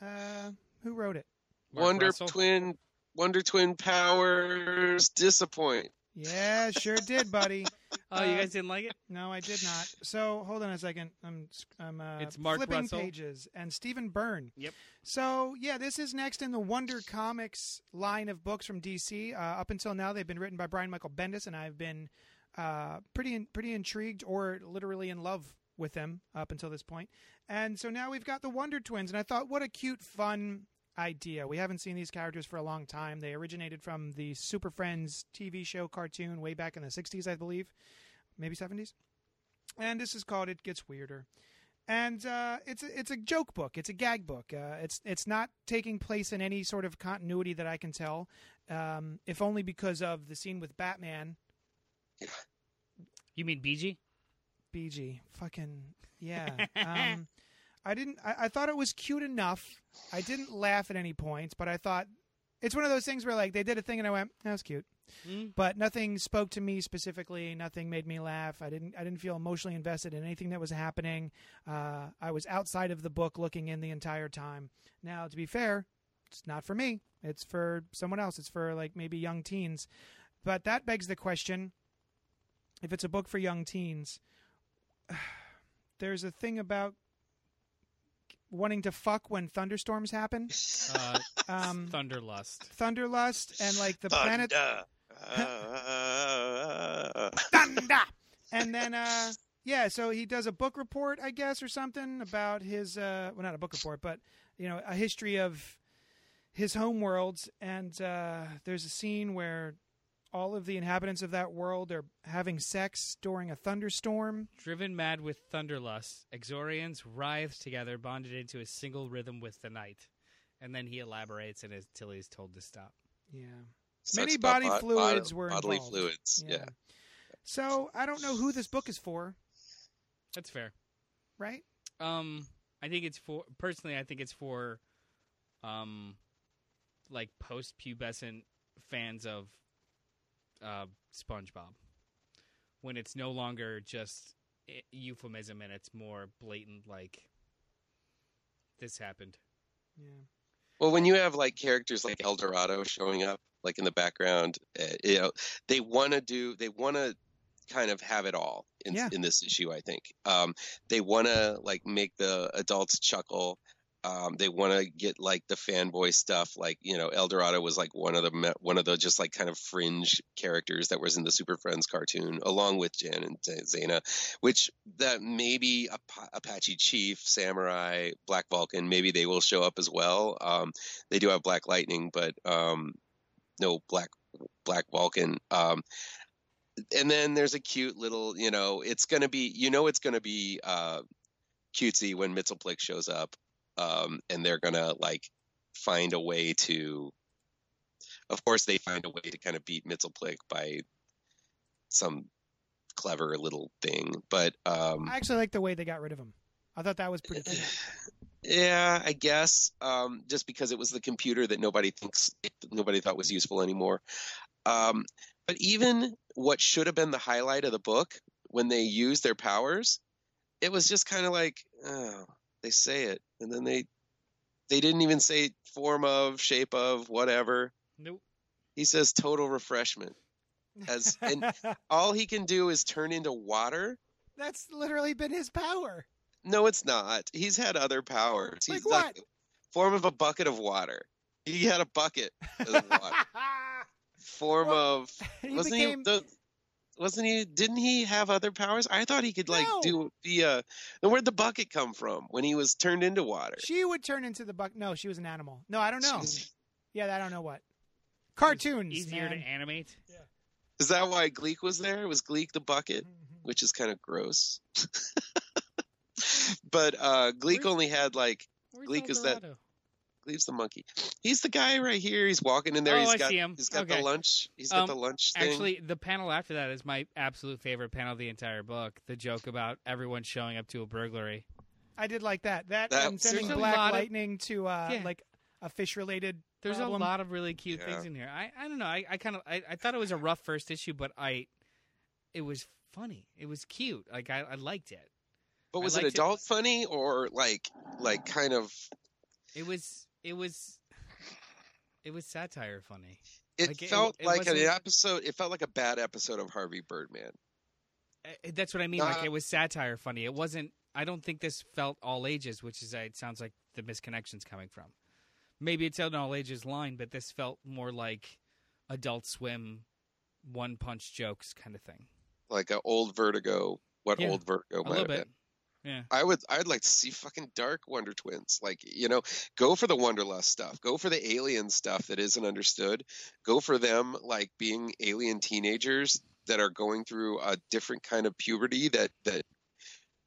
Uh, who wrote it? Mark Wonder Russell? Twin. Wonder Twin powers disappoint. Yeah, sure did, buddy. oh, you uh, guys didn't like it? No, I did not. So hold on a second. I'm I'm uh, it's Mark flipping Russell. pages and Stephen Byrne. Yep. So yeah, this is next in the Wonder Comics line of books from DC. Uh, up until now, they've been written by Brian Michael Bendis, and I've been uh, pretty in, pretty intrigued or literally in love with them up until this point. And so now we've got the Wonder Twins, and I thought, what a cute, fun idea. We haven't seen these characters for a long time. They originated from the Super Friends TV show cartoon way back in the 60s, I believe, maybe 70s. And this is called It Gets Weirder. And uh, it's a, it's a joke book. It's a gag book. Uh, it's it's not taking place in any sort of continuity that I can tell, um, if only because of the scene with Batman. You mean BG? BG, fucking yeah. um, I didn't. I, I, thought it was cute enough. I didn't laugh at any points, but I thought it's one of those things where like they did a thing and I went, "That was cute," mm. but nothing spoke to me specifically. Nothing made me laugh. I didn't. I didn't feel emotionally invested in anything that was happening. Uh, I was outside of the book, looking in the entire time. Now, to be fair, it's not for me. It's for someone else. It's for like maybe young teens. But that begs the question: if it's a book for young teens, there's a thing about wanting to fuck when thunderstorms happen. Uh, um, Thunderlust. Thunderlust and like the Thunder. planet. Thunder. And then, uh, yeah, so he does a book report, I guess, or something about his. Uh, well, not a book report, but you know, a history of his home world, and uh, there's a scene where all of the inhabitants of that world are having sex during a thunderstorm. Driven mad with thunderlust, Exorians writhe together, bonded into a single rhythm with the night. And then he elaborates and until he's told to stop. Yeah. Sucks Many body bod- fluids bod- were bodily involved. fluids. Yeah. So I don't know who this book is for, That's fair. right? Um, I think it's for personally. I think it's for, um, like post-pubescent fans of, uh, SpongeBob, when it's no longer just e- euphemism and it's more blatant. Like, this happened. Yeah. Well, when you have like characters like El Dorado showing up, like in the background, uh, you know, they want to do, they want to kind of have it all in Yeah. in this issue. I think um, they want to like make the adults chuckle. Um, they want to get like the fanboy stuff, like you know, El Dorado was like one of the one of the just like kind of fringe characters that was in the Super Friends cartoon, along with Jan and Zena, which that maybe Apa- Apache Chief, Samurai, Black Vulcan, maybe they will show up as well. Um, they do have Black Lightning, but um, no Black Black Vulcan. Um, and then there's a cute little, you know, it's gonna be, you know, it's gonna be uh, cutesy when Mxyzptlk shows up, um, and they're gonna like find a way to. Of course, they find a way to kind of beat Mxyzptlk by some clever little thing, but um, I actually like the way they got rid of him. I thought that was pretty cool. Yeah, I guess. Um, just because it was the computer that nobody thinks nobody thought was useful anymore. Um, but even what should have been the highlight of the book when they used their powers, it was just kind of like, oh, they say it, and then they they didn't even say form of, shape of, whatever. Nope. He says total refreshment. As and all he can do is turn into water. That's literally been his power. No, it's not. He's had other powers. Like He's what? form of a bucket of water. He had a bucket of water. form Well, of he wasn't became he the wasn't he didn't he have other powers? I thought he could like No. do be a then where'd the bucket come from when he was turned into water? she would turn into the bucket. No, she was an animal. No, I don't know. Jeez. Yeah, I don't know what. Cartoons. Easier man. to animate. Yeah. Is that why Gleek was there? Was Gleek the bucket? Mhm. Which is kind of gross. but uh Gleek Where's- only had like Where's Gleek El is that- Dorado? Gleek's the monkey. He's the guy right here. He's walking in there. Oh, He's I got see him. he's got Okay. the lunch. He's got Um, the lunch thing. Actually, the panel after that is my absolute favorite panel of the entire book. The joke about everyone showing up to a burglary. I did like that. That, That- and sending Black lot of- Lightning to uh, Yeah. like a fish-related. There's problem. a lot of really cute Yeah. things in here. I, I don't know. I, I kind of I, I thought it was a rough first issue, but I it was funny. It was cute. Like I, I liked it. But was it liked it. adult funny or like like kind of It was it was it was satire funny. it Like, felt it like an episode it felt like a bad episode of Harvey Birdman. Uh, That's what I mean. Like Uh, it was satire funny. It wasn't. I don't think this felt all ages, which is uh, it sounds like the misconnection's coming from. Maybe it's an all ages line, but this felt more like Adult Swim, one punch jokes kind of thing. Like an old Vertigo. What Yeah, old Vertigo A might little have bit. been. Yeah. I would I'd like to see fucking dark Wonder Twins. Like, you know, go for the Wonderlust stuff. Go for the alien stuff that isn't understood. Go for them like being alien teenagers that are going through a different kind of puberty that that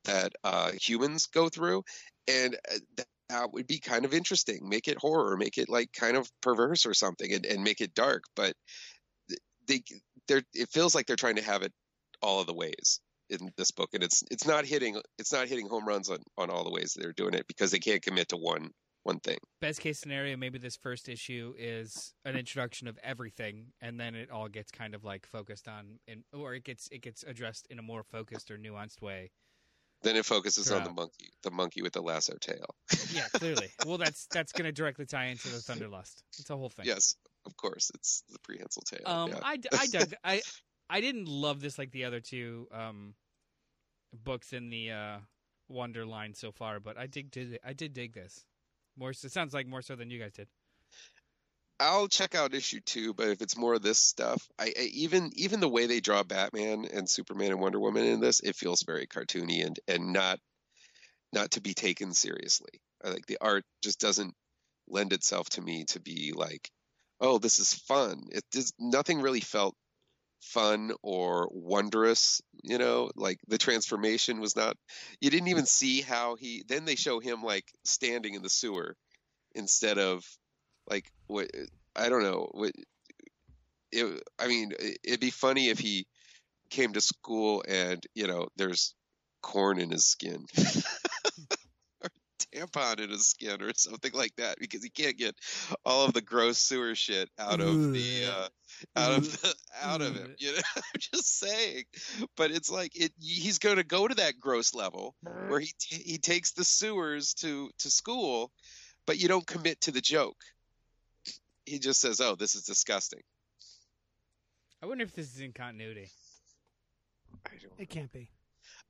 that uh, humans go through, and uh, that, that would be kind of interesting. Make it horror, make it like kind of perverse or something, and, and make it dark. But they they're it feels like they're trying to have it all of the ways in this book, and it's it's not hitting it's not hitting home runs on on all the ways they're doing it because they can't commit to one one thing. Best case scenario, maybe this first issue is an introduction of everything, and then it all gets kind of like focused on, in, or it gets it gets addressed in a more focused or nuanced way. Then it focuses on the monkey, the monkey with the lasso tail. Yeah, clearly. well, that's that's going to directly tie into the Thunderlust. It's a whole thing. Yes, of course, it's the prehensile tail. Um, yeah. I, I dug I I didn't love this like the other two um books in the uh Wonder line so far, but I did I did dig this. More so, it sounds like more so than you guys did. I'll check out issue two, but if it's more of this stuff, I, I even even the way they draw Batman and Superman and Wonder Woman in this, it feels very cartoony and and not not to be taken seriously. I like the art just doesn't lend itself to me to be like, oh, this is fun. It does nothing really felt fun or wondrous, you know, like the transformation was not you didn't even see how he then they show him like standing in the sewer instead of like what I don't know, what it I mean, it'd be funny if he came to school and, you know, there's corn in his skin. or tampon in his skin or something like that because he can't get all of the gross sewer shit out of the uh, out of the, out of him you know? I'm just saying. But it's like it he's going to go to that gross level where he t- he takes the sewers to to school but you don't commit to the joke. He just says oh this is disgusting. I wonder if this is in continuity. I don't It can't be.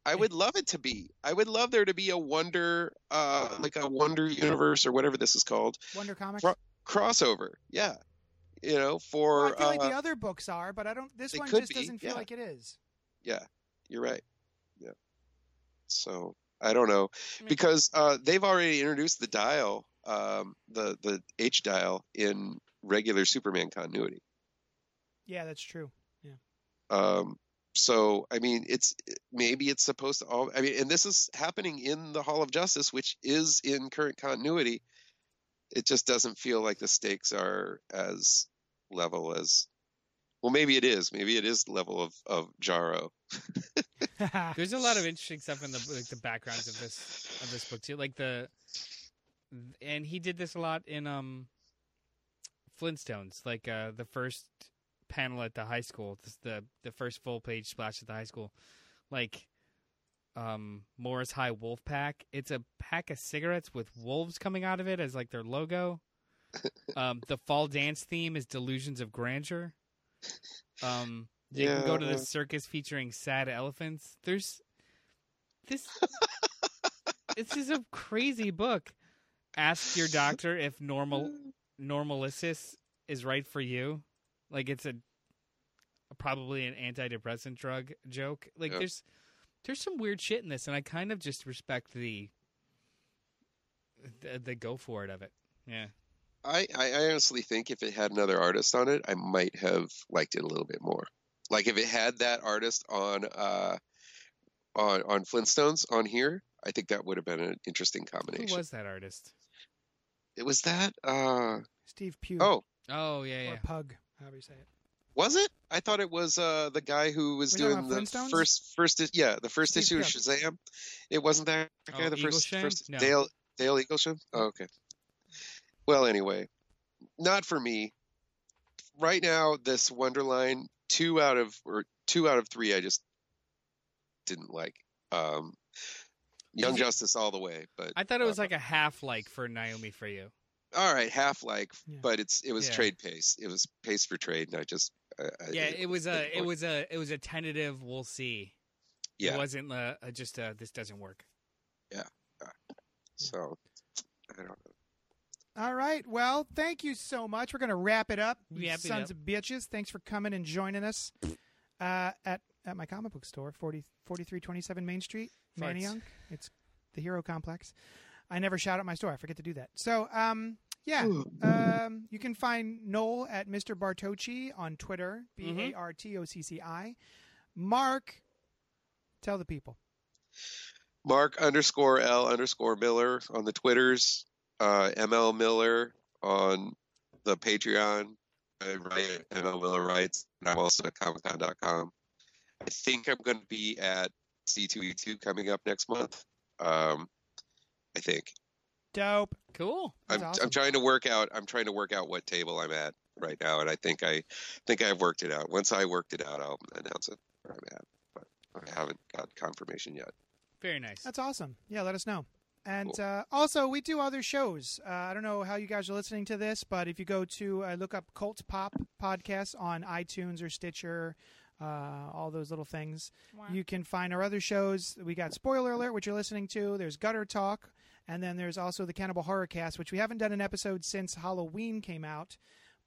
I would love it to be. I would love there to be a wonder, uh, like a wonder universe or whatever this is called, Wonder Comics. Fro- crossover. Yeah, you know, for Well, I feel like uh, the other books are, but I don't. This one just be, doesn't feel yeah. like it is. yeah, you're right. Yeah. So I don't know because uh, they've already introduced the dial, um, the the H dial in regular Superman continuity. Yeah, that's true. Yeah. Um, so I mean, it's maybe it's supposed to all. I mean, and this is happening in the Hall of Justice, which is in current continuity. It just doesn't feel like the stakes are as level as. Well, maybe it is. Maybe it is the level of of Jaro. There's a lot of interesting stuff in the like the backgrounds of this of this book too. Like the and he did this a lot in um Flintstones, like uh the first panel at the high school, the the first full page splash at the high school. Like um Morris High Wolf Pack. It's a pack of cigarettes with wolves coming out of it as like their logo. Um the fall dance theme is Delusions of Grandeur. Um you can go to the circus featuring sad elephants. There's this. this is a crazy book. Ask your doctor if normal normalisis is right for you. Like it's a probably an antidepressant drug joke. Like Yeah. there's there's some weird shit in this, and I kind of just respect the the, the go for it of it. Yeah. I, I honestly think if it had another artist on it, I might have liked it a little bit more. Like if it had that artist on uh on on Flintstones on here, I think that would have been an interesting Who combination. was that artist? It was that uh Steve Pugh. oh, Oh yeah, yeah. Or Pug, however you say it. was it? I thought it was uh the guy who was We talking doing the first first yeah, the first Steve issue of Shazam. It wasn't that guy Oh, the first Eaglesham? first No. Dale Dale Eaglesham? Oh, okay. Well, anyway, not for me. Right now, this Wonderline, two out of or two out of three, I just didn't like. Um, Young Justice all the way, but I thought it was uh, like a half like for Naomi for you. All right, half like, Yeah. but it's it was Yeah. trade pace. It was pace for trade, and I just I, I- Yeah, it was didn't a it was a it was a tentative. We'll see. yeah. It wasn't uh, uh, just uh, this doesn't work. Yeah. So I don't know. All right. Well, thank you so much. We're going to wrap it up. You Wrap it sons up. of bitches. Thanks for coming and joining us uh, at at my comic book store, 40, 4327 Main Street, Farts. Manayunk. It's the Hero Complex. I never shout out my store. I forget to do that. So, um, yeah, um, you can find Noel at Mr. Bartocci on Twitter, B A R T O C C I. Mark, tell the people. Mark underscore L underscore Miller on the Twitters, uh, ML Miller on the Patreon. I write at ML Miller Writes, and I'm also at ComicCon.com. I think I'm going to be at C2E2 coming up next month. Um, I think Dope. Cool. That's I'm, awesome. I'm trying to work out. I'm trying to work out what table I'm at right now, and I think I think I've worked it out. Once I worked it out, I'll announce it where I'm at. But I haven't got confirmation yet. Very nice. That's awesome. Yeah, let us know. And Cool. uh, also, we do other shows. Uh, I don't know how you guys are listening to this, but if you go to uh, look up Cult Pop podcast on iTunes or Stitcher, uh, all those little things, you can find our other shows. We got Spoiler Alert, which you're listening to. There's Gutter Talk, and then there's also the Cannibal Horror Cast, which we haven't done an episode since Halloween came out.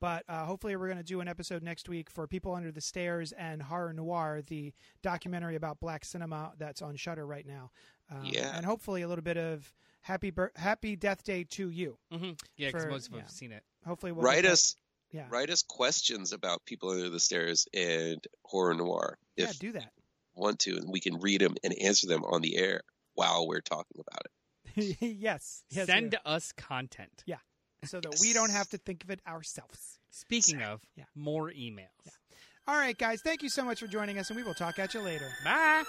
But uh, hopefully, we're going to do an episode next week for People Under the Stairs and Horror Noir, the documentary about black cinema that's on Shudder right now. Um, Yeah. And hopefully, a little bit of happy bir- happy Death Day to you. Mm-hmm. Yeah, because most of us yeah. have seen it. Hopefully, we'll write us Yeah, write us questions about people under the stairs and horror noir yeah, if do that. want to, and we can read them and answer them on the air while we're talking about it. yes, yes, Send us content. Yeah. So that we don't have to think of it ourselves. Speaking of, Yeah. more emails. All right, guys, thank you so much for joining us, and we will talk at you later. Bye.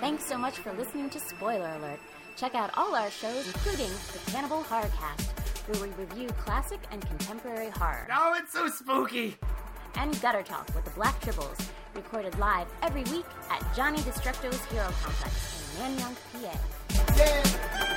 Thanks so much for listening to Spoiler Alert. Check out all our shows, including the Cannibal Horrorcast, where we review classic and contemporary horror. Oh, it's so spooky. And Gutter Talk with the Black Tribbles, recorded live every week at Johnny Destructo's Hero Complex in Manayunk, PA. Yay!